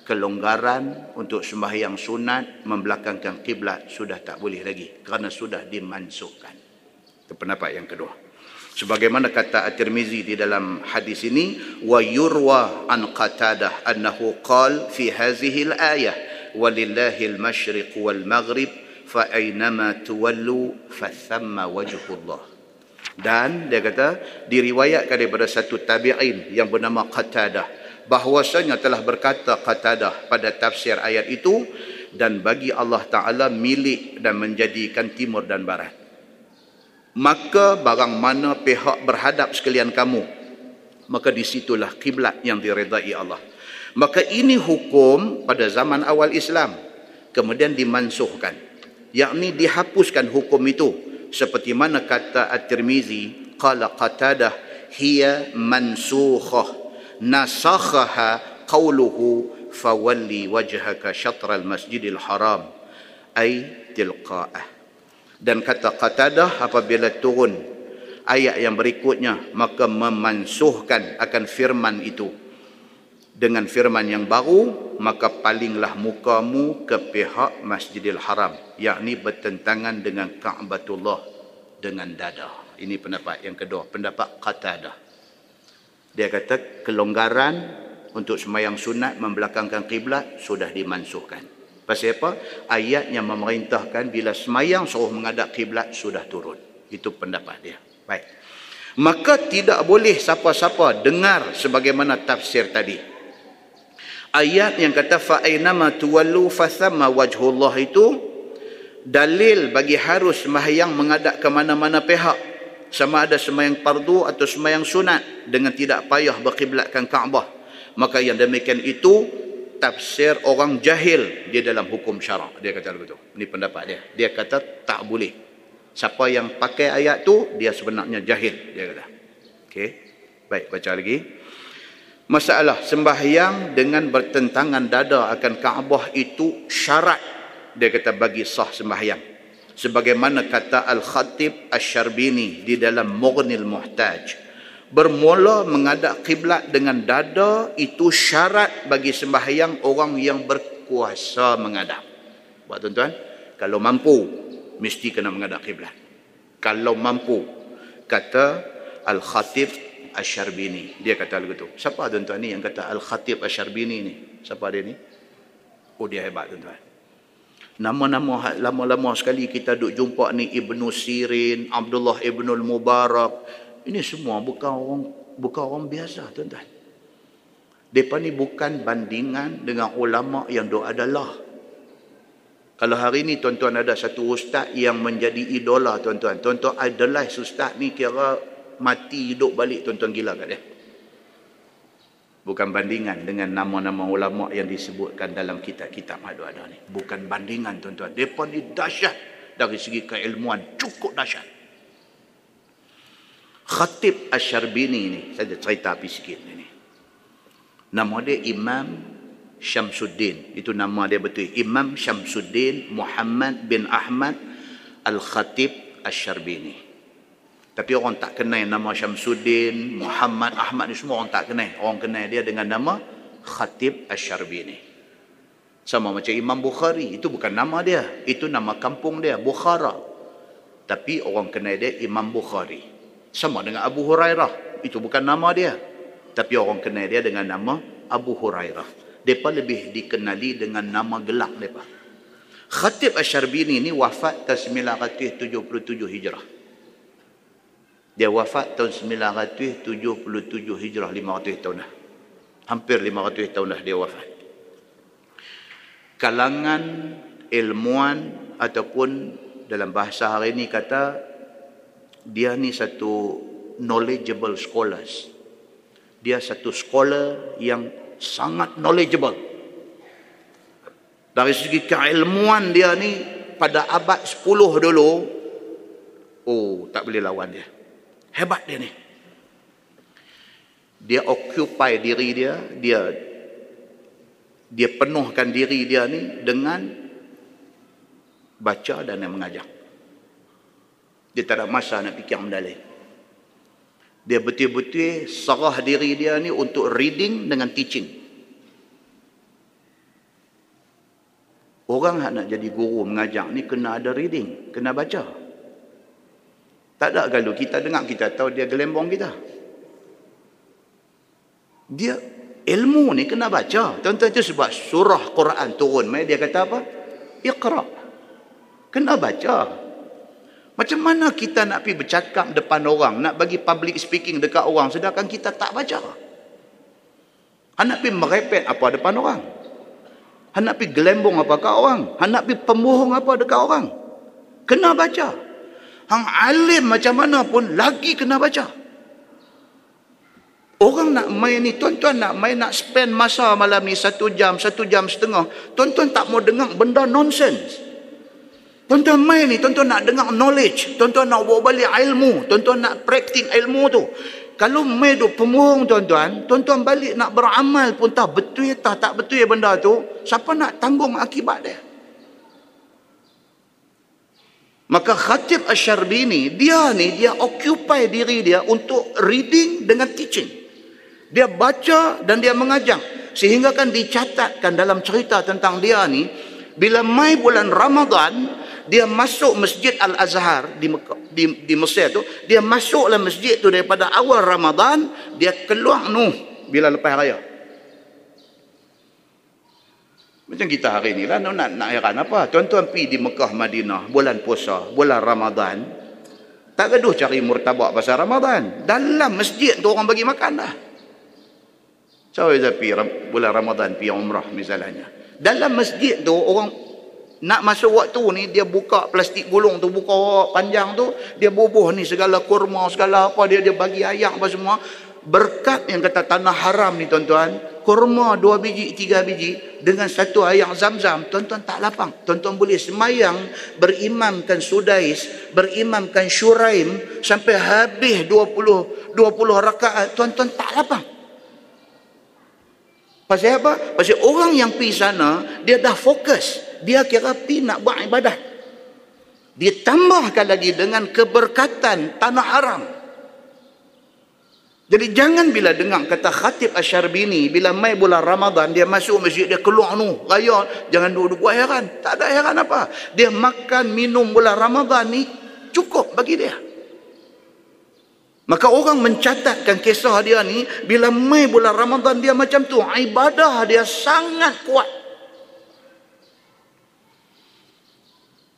kelonggaran untuk sembahyang sunat membelakangkan kiblat sudah tak boleh lagi kerana sudah dimansuhkan. Itu pendapat yang kedua. Sebagaimana kata At-Tirmizi di dalam hadis ini, wa yurwa an Qatadah annahu qal fi hadhihi al-ayah walillahi al-masyriq wal maghrib fa aynama tuwallu fa thamma wajhullah. Dan dia kata diriwayatkan daripada satu tabi'in yang bernama Qatadah bahwasanya telah berkata Qatadah pada tafsir ayat itu dan bagi Allah Taala milik dan menjadikan timur dan barat. Maka barang mana pihak berhadap sekalian kamu maka disitulah kiblat yang diredai Allah. Maka ini hukum pada zaman awal Islam kemudian dimansuhkan yakni dihapuskan hukum itu seperti mana kata At-Tirmizi qala Qatadah hiya mansukhah nasakhaha qawluhu fawalli wajhaka syatr al-masjidil haram ay tilqa'ah dan kata Qatadah apabila turun ayat yang berikutnya maka memansuhkan akan firman itu. Dengan firman yang baru maka palinglah mukamu ke pihak Masjidil Haram yakni bertentangan dengan Ka'batullah dengan dada. Ini pendapat yang kedua pendapat Qatadah dia kata kelonggaran untuk semayang sunat membelakangkan kiblat sudah dimansuhkan. Pasal apa? Ayat yang memerintahkan bila semayang suruh menghadap kiblat sudah turun. Itu pendapat dia. Baik. Maka tidak boleh siapa-siapa dengar sebagaimana tafsir tadi. Ayat yang kata fa ainama tuwallu fathamma wajhullah itu dalil bagi harus sembahyang menghadap ke mana-mana pihak sama ada sembahyang fardu atau sembahyang sunat dengan tidak payah berkiblatkan Kaabah. Maka yang demikian itu tafsir orang jahil di dalam hukum syarak. Dia kata begitu ini pendapat dia. Dia kata tak boleh. Siapa yang pakai ayat tu dia sebenarnya jahil dia kata. Okey. Baik baca lagi. Masalah sembahyang dengan bertentangan dada akan Kaabah itu syarat. Dia kata bagi sah sembahyang sebagaimana kata Al-Khatib Asy-Syarbini di dalam Mughnil Muhtaj bermula menghadap kiblat dengan dada itu syarat bagi sembahyang orang yang berkuasa menghadap buat tuan-tuan kalau mampu mesti kena menghadap kiblat kalau mampu kata Al-Khatib Asyarbini. Dia kata lagu tu. Siapa tuan-tuan ni yang kata Al-Khatib Asyarbini ni? Siapa dia ni? Oh dia hebat tuan-tuan. Nama-nama ha- lama-lama sekali kita duk jumpa ni Ibnu Sirin, Abdullah Ibnu Mubarak. Ini semua bukan orang bukan orang biasa tuan-tuan. Depa ni bukan bandingan dengan ulama yang duk adalah. Kalau hari ni tuan-tuan ada satu ustaz yang menjadi idola tuan-tuan. Tuan-tuan idolize ustaz ni kira mati hidup balik tuan-tuan gila kat dia. Bukan bandingan dengan nama-nama ulama yang disebutkan dalam kitab-kitab madu ada ni. Bukan bandingan tuan-tuan. Mereka ni dahsyat dari segi keilmuan. Cukup dahsyat. Khatib Asyarbini ni. Saya cerita api sikit ni. Nama dia Imam Syamsuddin. Itu nama dia betul. Imam Syamsuddin Muhammad bin Ahmad Al-Khatib Asyarbini. Tapi orang tak kenal nama Syamsuddin, Muhammad, Ahmad ni semua orang tak kenal. Orang kenal dia dengan nama Khatib Asyarbini. Sama macam Imam Bukhari. Itu bukan nama dia. Itu nama kampung dia, Bukhara. Tapi orang kenal dia Imam Bukhari. Sama dengan Abu Hurairah. Itu bukan nama dia. Tapi orang kenal dia dengan nama Abu Hurairah. Mereka lebih dikenali dengan nama gelap mereka. Khatib Asyarbini ni wafat tahun 977 Hijrah. Dia wafat tahun 977 Hijrah 500 tahun dah. Hampir 500 tahun dah dia wafat. Kalangan ilmuwan ataupun dalam bahasa hari ini kata dia ni satu knowledgeable scholars. Dia satu scholar yang sangat knowledgeable. Dari segi keilmuan dia ni pada abad 10 dulu oh tak boleh lawan dia. Hebat dia ni. Dia occupy diri dia, dia dia penuhkan diri dia ni dengan baca dan mengajar. Dia tak ada masa nak fikir mendalai. Dia betul-betul serah diri dia ni untuk reading dengan teaching. Orang nak jadi guru mengajar ni kena ada reading, kena baca. Tak ada kalau kita dengar kita tahu dia gelembong kita. Dia ilmu ni kena baca. Tuan-tuan itu sebab surah Quran turun. Dia kata apa? Iqra. Kena baca. Macam mana kita nak pergi bercakap depan orang, nak bagi public speaking dekat orang sedangkan kita tak baca? Hendak pergi merepet apa depan orang? Hendak pergi gelembong apa kat orang? Hendak pergi pembohong apa dekat orang? Kena baca. Hang alim macam mana pun lagi kena baca. Orang nak main ni, tuan-tuan nak main nak spend masa malam ni satu jam, satu jam setengah. Tuan-tuan tak mau dengar benda nonsense. Tuan-tuan main ni, tuan-tuan nak dengar knowledge, tuan-tuan nak bawa balik ilmu, tuan-tuan nak praktik ilmu tu. Kalau main duk pemurung tuan-tuan, tuan-tuan balik nak beramal pun tak betul tak tak betul benda tu, siapa nak tanggung akibat dia? Maka Khatib Asyarbini, dia ni, dia occupy diri dia untuk reading dengan teaching. Dia baca dan dia mengajar. Sehingga kan dicatatkan dalam cerita tentang dia ni, bila mai bulan Ramadan, dia masuk masjid Al-Azhar di, di, di Mesir tu, dia masuklah masjid tu daripada awal Ramadan, dia keluar Nuh bila lepas raya. Macam kita hari ni lah, nak, nak heran apa? Tuan-tuan pergi di Mekah, Madinah, bulan puasa, bulan Ramadan, tak gaduh cari murtabak pasal Ramadan. Dalam masjid tu orang bagi makan dah. So, pergi bulan Ramadan, pergi umrah misalnya. Dalam masjid tu, orang nak masuk waktu ni, dia buka plastik gulung tu, buka panjang tu, dia bubuh ni segala kurma, segala apa, dia dia bagi ayak apa semua berkat yang kata tanah haram ni tuan-tuan kurma dua biji tiga biji dengan satu ayam zam-zam tuan-tuan tak lapang. Tuan-tuan boleh semayang berimamkan sudais berimamkan syuraim sampai habis 20 20 rakaat tuan-tuan tak lapang. Pasal apa? pasal orang yang pergi sana dia dah fokus. Dia kira pergi nak buat ibadah ditambahkan lagi dengan keberkatan tanah haram jadi jangan bila dengar kata khatib Asyarbini bila mai bulan Ramadan dia masuk masjid dia keluar nu raya jangan duduk buat heran. Tak ada heran apa. Dia makan minum bulan Ramadan ni cukup bagi dia. Maka orang mencatatkan kisah dia ni bila mai bulan Ramadan dia macam tu ibadah dia sangat kuat.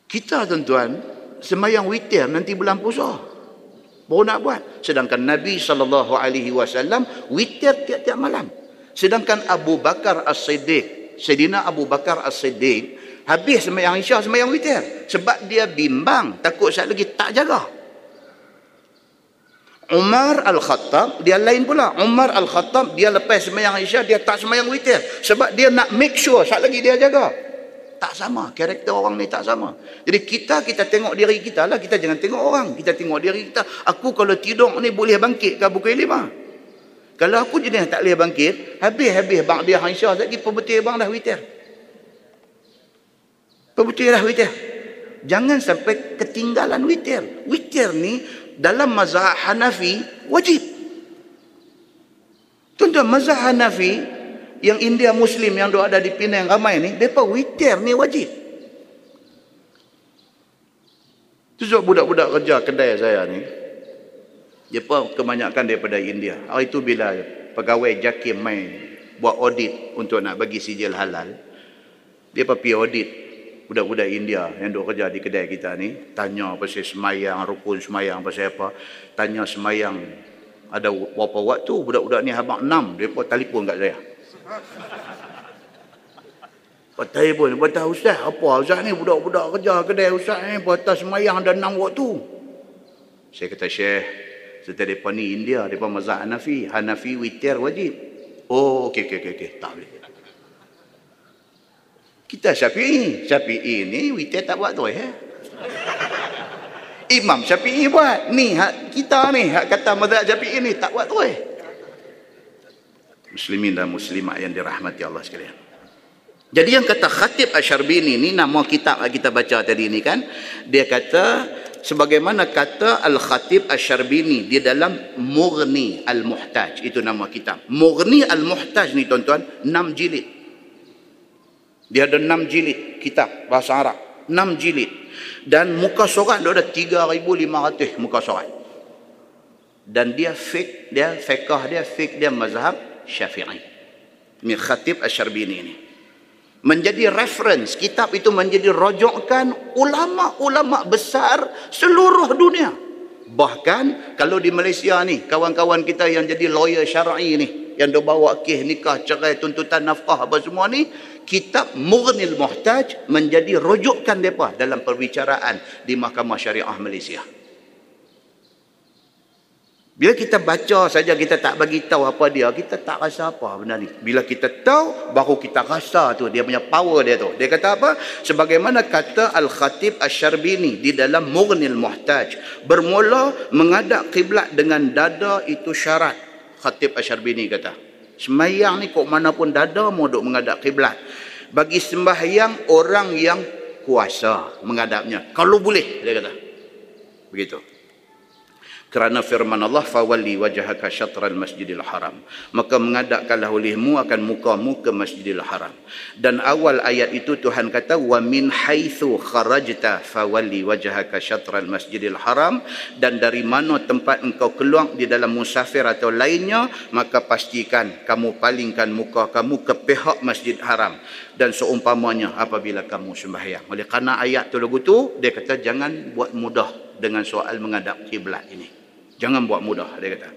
Kita tuan-tuan semayang witir nanti bulan puasa baru nak buat. Sedangkan Nabi sallallahu alaihi wasallam witir tiap-tiap malam. Sedangkan Abu Bakar As-Siddiq Sayyidina Abu Bakar As-Siddiq habis sembahyang Isya sembahyang witir. Sebab dia bimbang takut sekali lagi tak jaga. Umar Al-Khattab dia lain pula. Umar Al-Khattab dia lepas sembahyang Isya dia tak sembahyang witir. Sebab dia nak make sure sekali lagi dia jaga tak sama. Karakter orang ni tak sama. Jadi kita kita tengok diri kita lah. Kita jangan tengok orang. Kita tengok diri kita. Aku kalau tidur ni boleh bangkit ke pukul lima? Kalau aku jenis tak boleh bangkit habis-habis bang dia Aisyah lagi pembetul bang dah witir pembetul dah witir jangan sampai ketinggalan witir witir ni dalam mazhab Hanafi wajib. Tuan-tuan mazhab Hanafi yang India Muslim yang ada di Penang ramai ni, mereka witir ni wajib. Tu sebab budak-budak kerja kedai saya ni, mereka kebanyakan daripada India. Hari tu bila pegawai JAKIM main buat audit untuk nak bagi sijil halal, dia pergi audit budak-budak India yang duk kerja di kedai kita ni, tanya pasal semayang, rukun semayang pasal apa, tanya semayang ada berapa waktu budak-budak ni habang enam, mereka telefon kat saya. Patai pun, patah ustaz, apa ustaz ni budak-budak kerja kedai ustaz ni, patah semayang ada enam waktu. Saya kata, Syekh, setelah mereka ni India, mereka mazhab Hanafi. Hanafi witir wajib. Oh, okey, okey, okey, okay. tak boleh. Kita Syafi'i. Syafi'i ni witir tak buat tu, eh? Imam Syafi'i buat. Ni, hak kita ni, hak kata mazhab Syafi'i ni, tak buat tu, eh? Muslimin dan muslimat yang dirahmati Allah sekalian. Jadi yang kata Khatib Asyarbini ni nama kitab yang kita baca tadi ni kan dia kata sebagaimana kata Al-Khatib Asyarbini di dalam Mughni Al-Muhtaj itu nama kitab. Mughni Al-Muhtaj ni tuan-tuan 6 jilid. Dia ada 6 jilid kitab bahasa Arab. 6 jilid. Dan muka surat dia ada 3500 muka surat. Dan dia fik dia fiqh dia fik dia mazhab Syafi'i. Ini Khatib Asyarbini ini. Menjadi reference, kitab itu menjadi rojokan ulama-ulama besar seluruh dunia. Bahkan kalau di Malaysia ni, kawan-kawan kita yang jadi lawyer syar'i ni, yang dia bawa kih nikah, cerai, tuntutan nafkah apa semua ni, kitab Mughnil Muhtaj menjadi rujukan mereka dalam perbicaraan di Mahkamah Syariah Malaysia. Bila kita baca saja kita tak bagi tahu apa dia, kita tak rasa apa benda ni. Bila kita tahu baru kita rasa tu dia punya power dia tu. Dia kata apa? Sebagaimana kata Al-Khatib Asy-Syarbini di dalam Mughnil Muhtaj, bermula menghadap kiblat dengan dada itu syarat. Khatib Asy-Syarbini kata. Semayang ni kok mana pun dada mau duk menghadap kiblat. Bagi sembahyang orang yang kuasa menghadapnya. Kalau boleh dia kata. Begitu kerana firman Allah fawalli wajhaka syatral masjidil haram. Maka mengadapkanlah olehmu akan mukamu ke masjidil haram. Dan awal ayat itu Tuhan kata wa min haitsu kharajta fawalli wajhaka syatral masjidil haram. Dan dari mana tempat engkau keluar di dalam musafir atau lainnya maka pastikan kamu palingkan muka kamu ke pihak masjid haram. Dan seumpamanya apabila kamu sembahyang. Oleh kerana ayat tu lagu tu dia kata jangan buat mudah dengan soal menghadap kiblat ini Jangan buat mudah dia kata.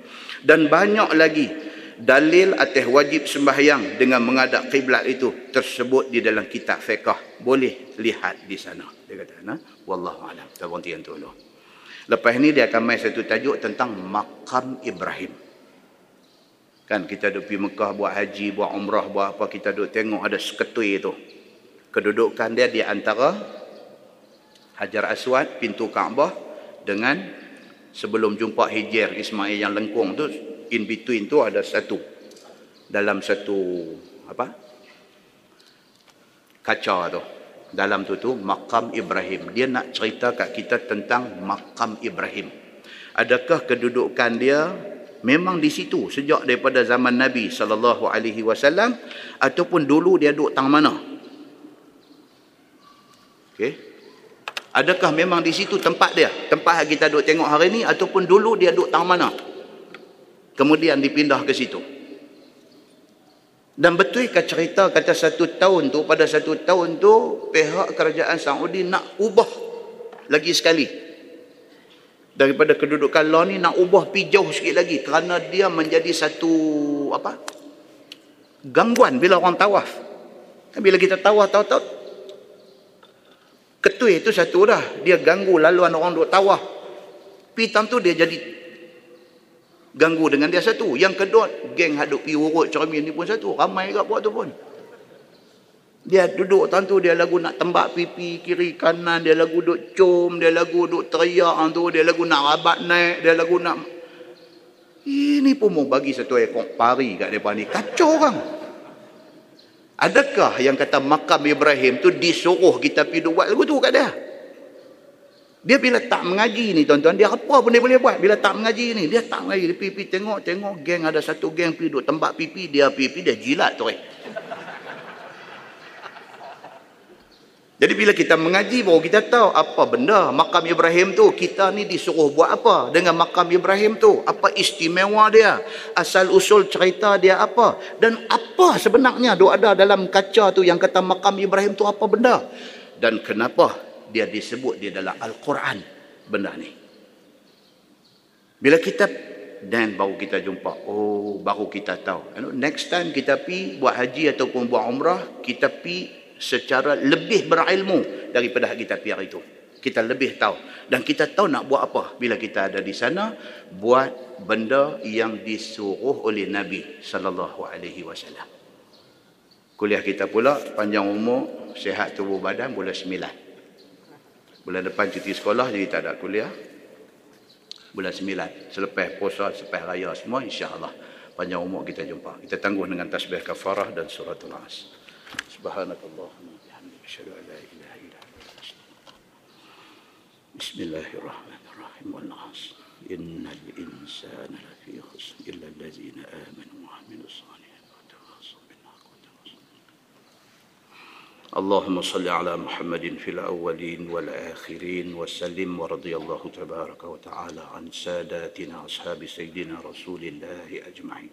Dan banyak lagi dalil atas wajib sembahyang dengan menghadap kiblat itu tersebut di dalam kitab fiqh. Boleh lihat di sana. Dia kata, nah, wallahu alam. Kita berhenti yang dulu. Lepas ni dia akan main satu tajuk tentang makam Ibrahim. Kan kita duduk pergi Mekah buat haji, buat umrah, buat apa kita duduk tengok ada seketui itu. Kedudukan dia di antara Hajar Aswad, pintu Kaabah dengan sebelum jumpa Hijir Ismail yang lengkung tu in between tu ada satu dalam satu apa? Kaca tu. Dalam tu tu makam Ibrahim. Dia nak cerita kat kita tentang makam Ibrahim. Adakah kedudukan dia? Memang di situ sejak daripada zaman Nabi sallallahu alaihi wasallam ataupun dulu dia duduk tang mana? Okey Adakah memang di situ tempat dia? Tempat yang kita duduk tengok hari ni ataupun dulu dia duduk tang mana? Kemudian dipindah ke situ. Dan betul ke cerita kata satu tahun tu, pada satu tahun tu, pihak kerajaan Saudi nak ubah lagi sekali. Daripada kedudukan law ni nak ubah pi jauh sikit lagi kerana dia menjadi satu apa? gangguan bila orang tawaf. Bila kita tawaf, tawaf, tawaf, Ketui itu satu dah. Dia ganggu laluan orang duk tawah. Pitam tu dia jadi ganggu dengan dia satu. Yang kedua, geng haduk pi urut cermin ni pun satu. Ramai kat buat tu pun. Dia duduk tentu dia lagu nak tembak pipi kiri kanan. Dia lagu duk cum. Dia lagu duk teriak tu. Dia lagu nak rabat naik. Dia lagu nak... Ini pun mau bagi satu ekor pari kat depan ni. Kacau orang. Adakah yang kata makam Ibrahim tu disuruh kita pergi buat lagu tu kat dia? Dia bila tak mengaji ni tuan-tuan, dia apa pun dia boleh buat. Bila tak mengaji ni, dia tak mengaji. Dia pergi tengok, tengok geng ada satu geng pergi duduk tembak pipi, dia pipi, dia jilat tu eh. Jadi bila kita mengaji baru kita tahu apa benda makam Ibrahim tu. Kita ni disuruh buat apa dengan makam Ibrahim tu. Apa istimewa dia. Asal usul cerita dia apa. Dan apa sebenarnya doa ada dalam kaca tu yang kata makam Ibrahim tu apa benda. Dan kenapa dia disebut di dalam Al-Quran benda ni. Bila kita dan baru kita jumpa. Oh, baru kita tahu. Next time kita pi buat haji ataupun buat umrah, kita pi secara lebih berilmu daripada kita piar itu. Kita lebih tahu. Dan kita tahu nak buat apa bila kita ada di sana. Buat benda yang disuruh oleh Nabi Sallallahu Alaihi Wasallam. Kuliah kita pula panjang umur, sehat tubuh badan, bulan sembilan. Bulan depan cuti sekolah jadi tak ada kuliah. Bulan sembilan. Selepas puasa, selepas raya semua insya-Allah panjang umur kita jumpa. Kita tangguh dengan tasbih kafarah dan suratul As. سبحانك اللهم وبحمدك أشهد أن لا إله إلا أنت بسم الله الرحمن الرحيم. والعصر. إن الإنسان لفي خسر إلا الذين آمنوا وعملوا الصالحات وتواصوا بالحق وتواصوا اللهم صل على محمد في الأولين والآخرين وسلم ورضي الله تبارك وتعالى عن ساداتنا أصحاب سيدنا رسول الله أجمعين.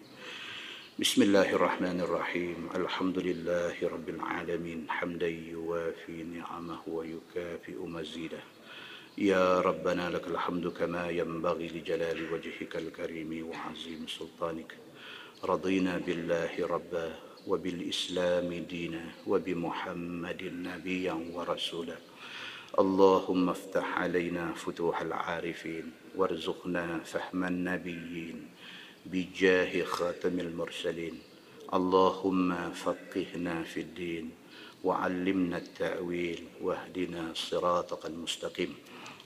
بسم الله الرحمن الرحيم الحمد لله رب العالمين حمدا يوافي نعمه ويكافئ مزيده يا ربنا لك الحمد كما ينبغي لجلال وجهك الكريم وعظيم سلطانك رضينا بالله ربا وبالإسلام دينا وبمحمد نبيا ورسولا اللهم افتح علينا فتوح العارفين وارزقنا فهم النبيين بجاه خاتم المرسلين. اللهم فقهنا في الدين وعلمنا التأويل واهدنا صراطك المستقيم.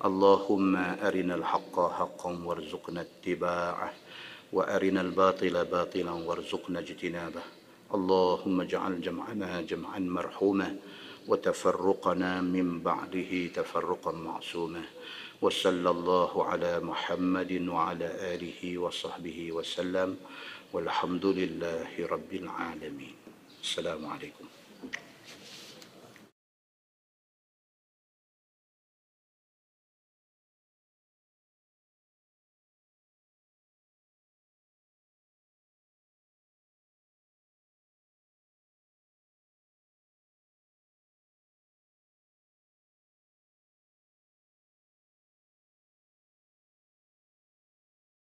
اللهم أرنا الحق حقا وارزقنا اتباعه وأرنا الباطل باطلا وارزقنا اجتنابه. اللهم اجعل جمعنا جمعا مرحوما وتفرقنا من بعده تفرقا معصوما. وصلى الله على محمد وعلى آله وصحبه وسلم والحمد لله رب العالمين. السلام عليكم.